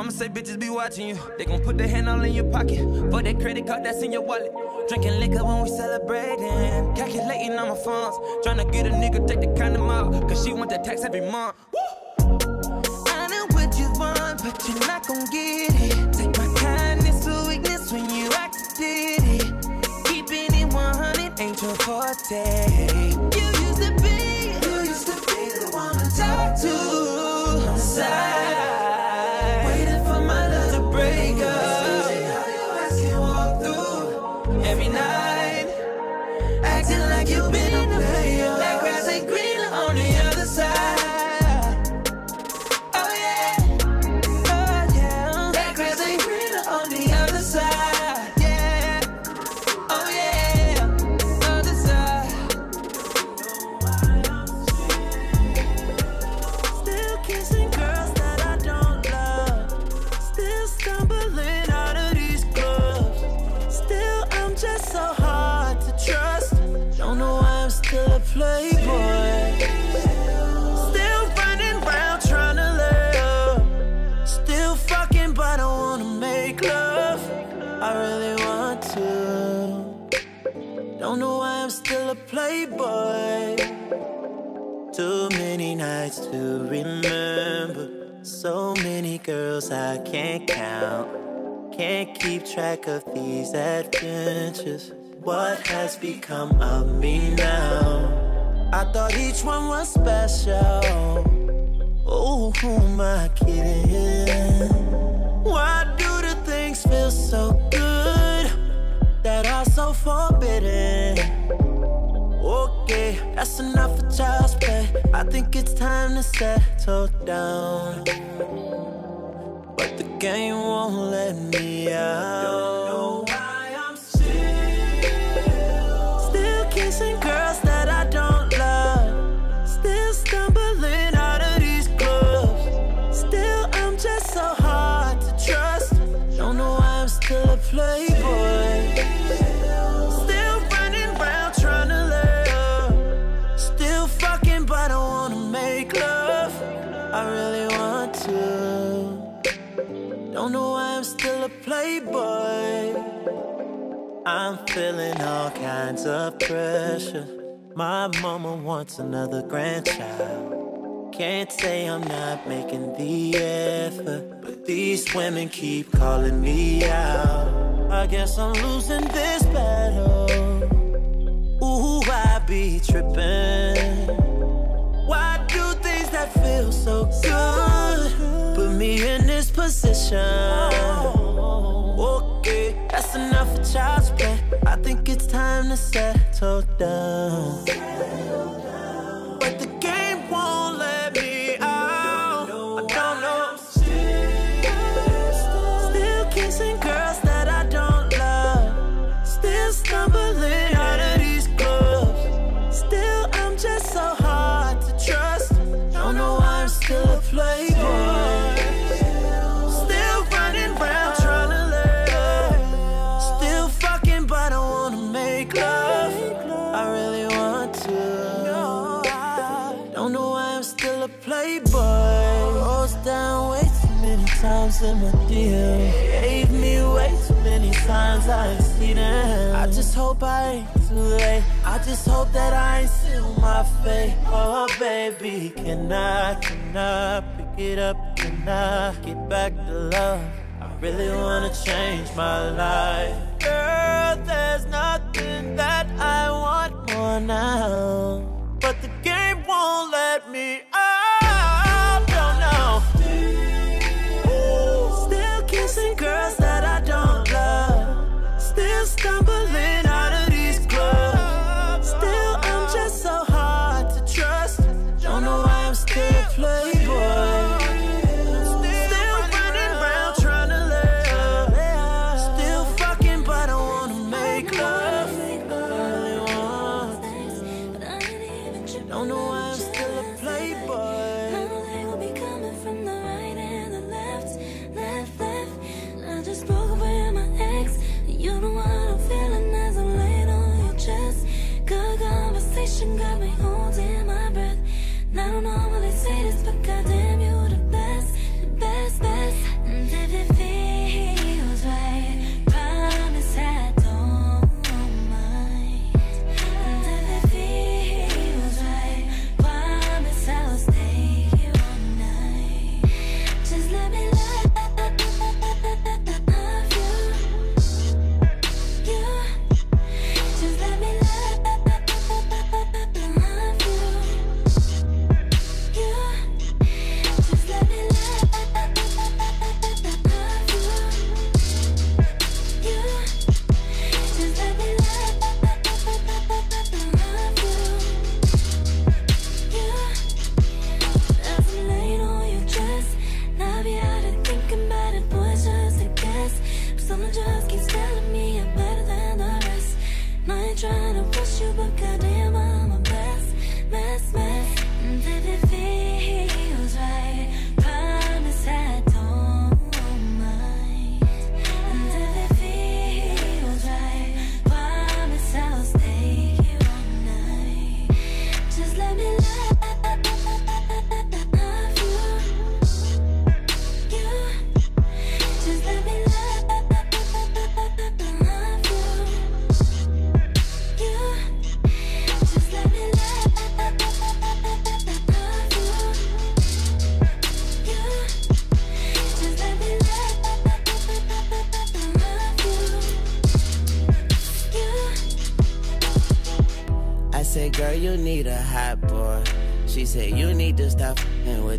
Mama say bitches be watching you. They gon' put their hand all in your pocket. For that credit card that's in your wallet. Drinking liquor when we celebrating. Calculating on my funds. Tryna get a nigga take the condom out. Cause she want that tax every month. I know what you want, but you're not gon' get it. Take my kindness for weakness when you acted it. Keeping it 100 ain't your forte. Can't count. Can't keep track of these adventures. What has become of me now? I thought each one was special. Oh, who am I kidding? Why do the things feel so good that are so forbidden? Okay, that's enough for child's play. I think it's time to settle down. Game won't let me out. I'm feeling all kinds of pressure. My mama wants another grandchild. Can't say I'm not making the effort, but these women keep calling me out. I guess I'm losing this battle. Ooh, I be tripping. Why do things that feel so good put me in this position? Okay, that's enough for child's play. I think it's time to settle down. Signs I. I just hope I ain't too late. I just hope that I ain't seal my fate. Oh, baby, can I, can I pick it up? Can I get back to love? I really wanna change my life. Girl, there's nothing that I want more now. But the game won't let me out. Don't know. Still kissing girls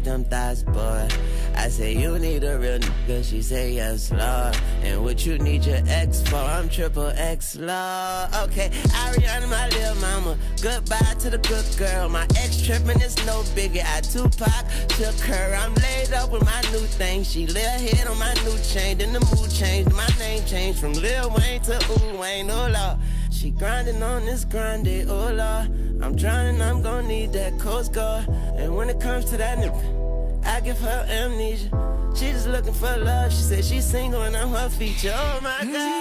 with them thighs, boy. I say you need a real nigga. She said, yes, Lord. And what you need your ex for? I'm triple X, Lord. Okay, Ariana, my little mama. Goodbye to the good girl. My ex tripping is no biggie. I Tupac took her. I'm laid up with my new thing. She lay her head on my new chain. Then the mood changed. My name changed from Lil Wayne to Ooh Wayne. Oh, Lord. She grinding on this grind, oh Lord. I'm drowning, I'm gonna need that Coast Guard. And when it comes to that nigga, give her amnesia. She just looking for love. She said she's single and I'm her feature. Oh my God.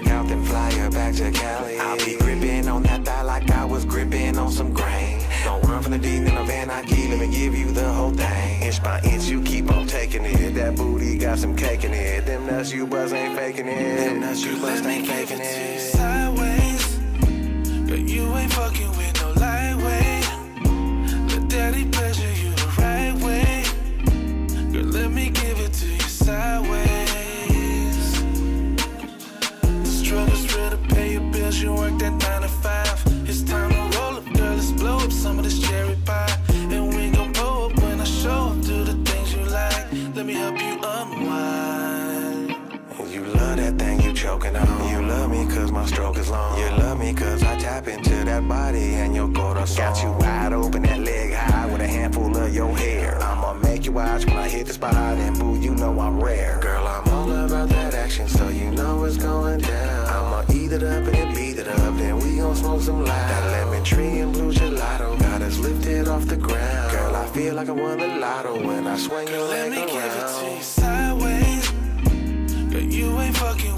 When I make her work out, then fly her back to Cali. I'll be gripping on that thigh like I was gripping on some grain. Don't run from the dean in a Van Nike, let me give you the whole thing. Inch by inch, you keep on taking it. That booty got some cake in it. Them nuts you buzz ain't faking it. Them nuts you buzz ain't faking it. sideways. Girl, you ain't fucking with no lightweight. Let daddy pleasure you the right way. Girl, let me give it to you sideways. Your bills. You work that nine to five. It's time to roll up, girl. Let's blow up some of this cherry pie. And we gon' blow up when I show up. Do the things you like. Let me help you unwind. You love that thing you choking on. You love me cause my stroke is long. You love me cause I tap into that body and your corazon. Got you wide open, that leg high with a handful of your hair. I'ma make you watch when I hit the spot and boo, you know I'm rare. Girl, I'm all about that action, so you know it's going down. I'ma eat it up and beat it up, then we gon' smoke some loud. That lemon tree and blue gelato got us lifted off the ground. Girl, I feel like I won the lotto when I swing your Let me around. give it to you sideways. Girl, you ain't fucking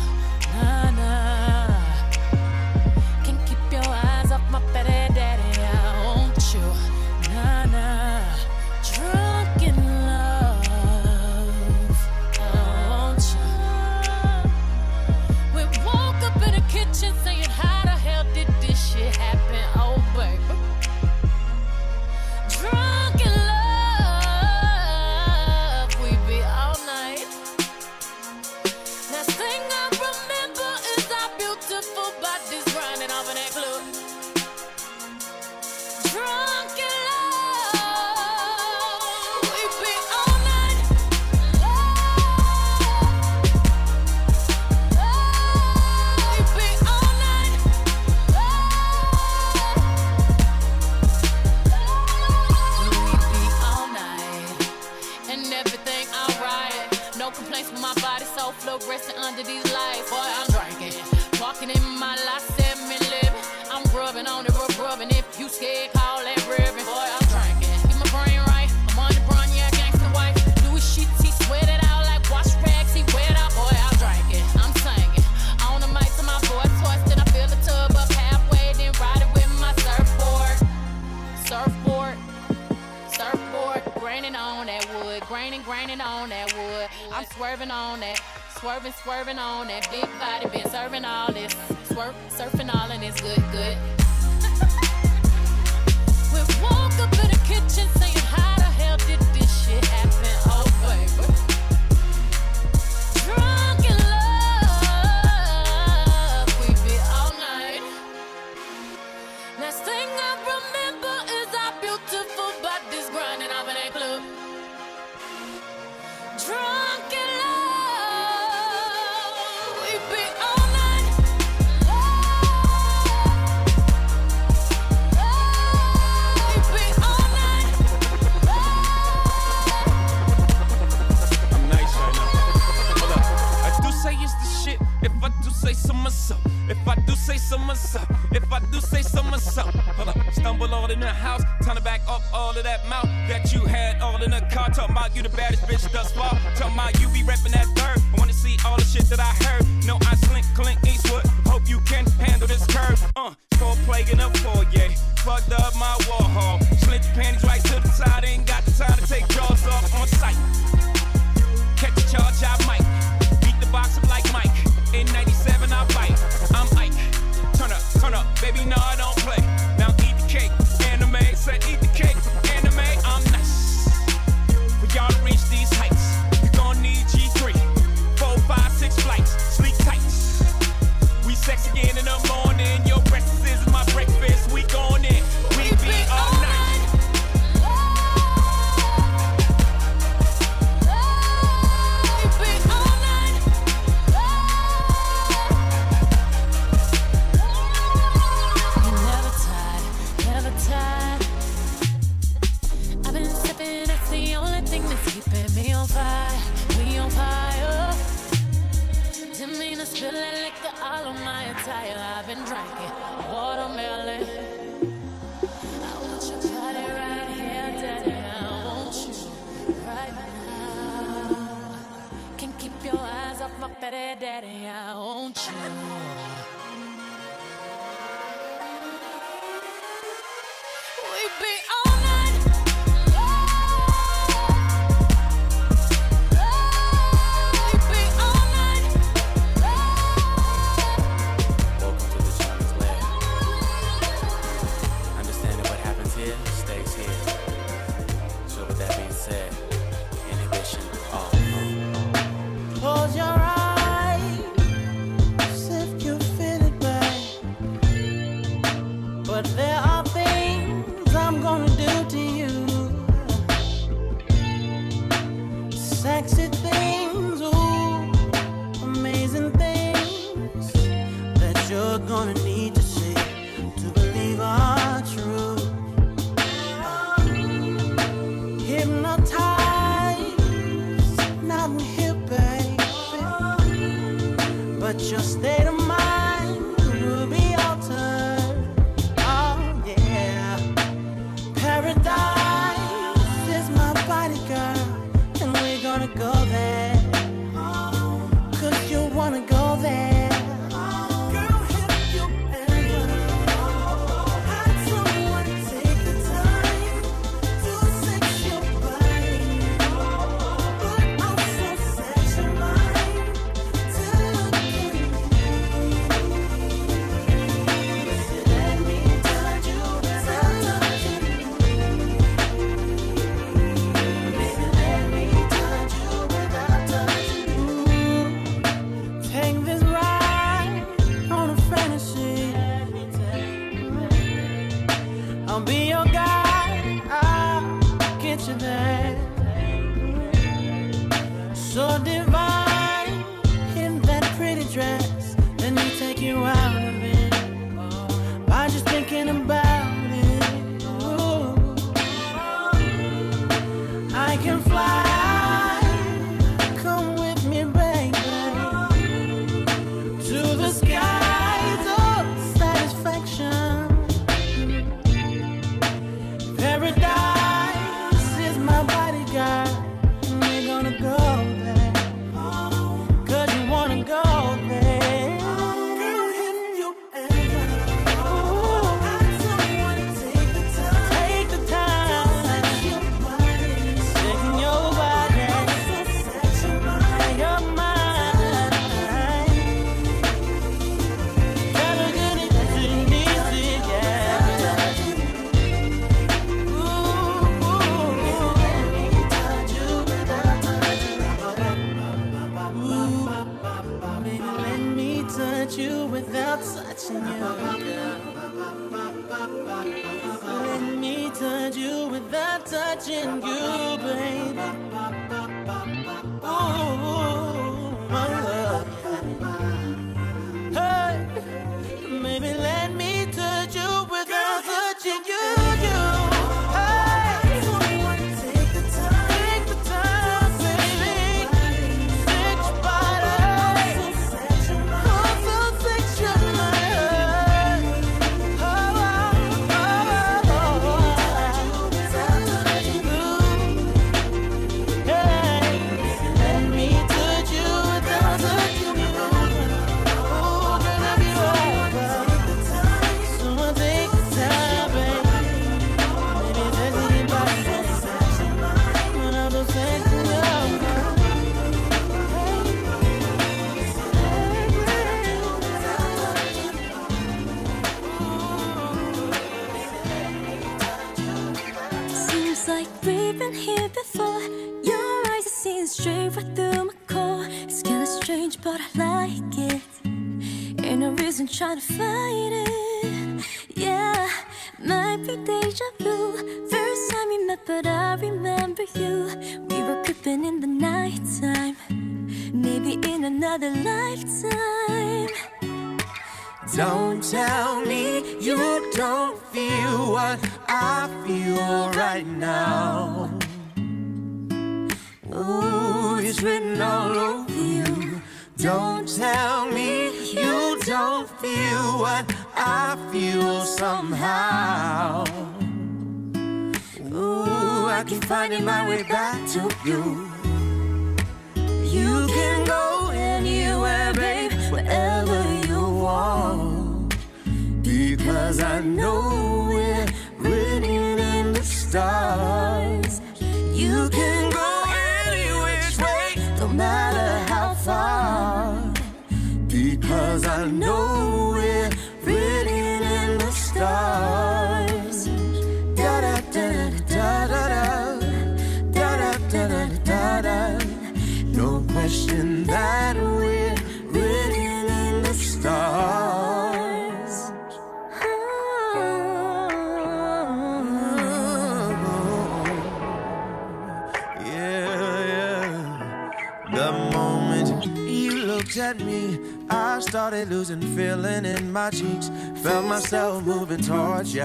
you.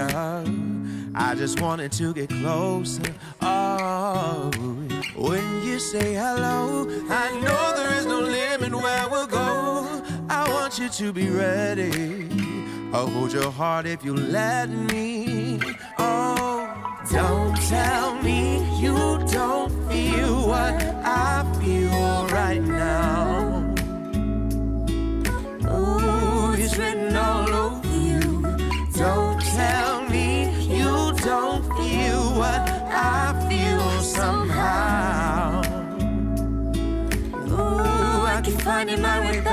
I just wanted to get closer. Oh, when you say hello, I know there is no limit where we'll go. I want you to be ready. I'll hold your heart if you let me. Oh, don't tell me you don't feel what finding my way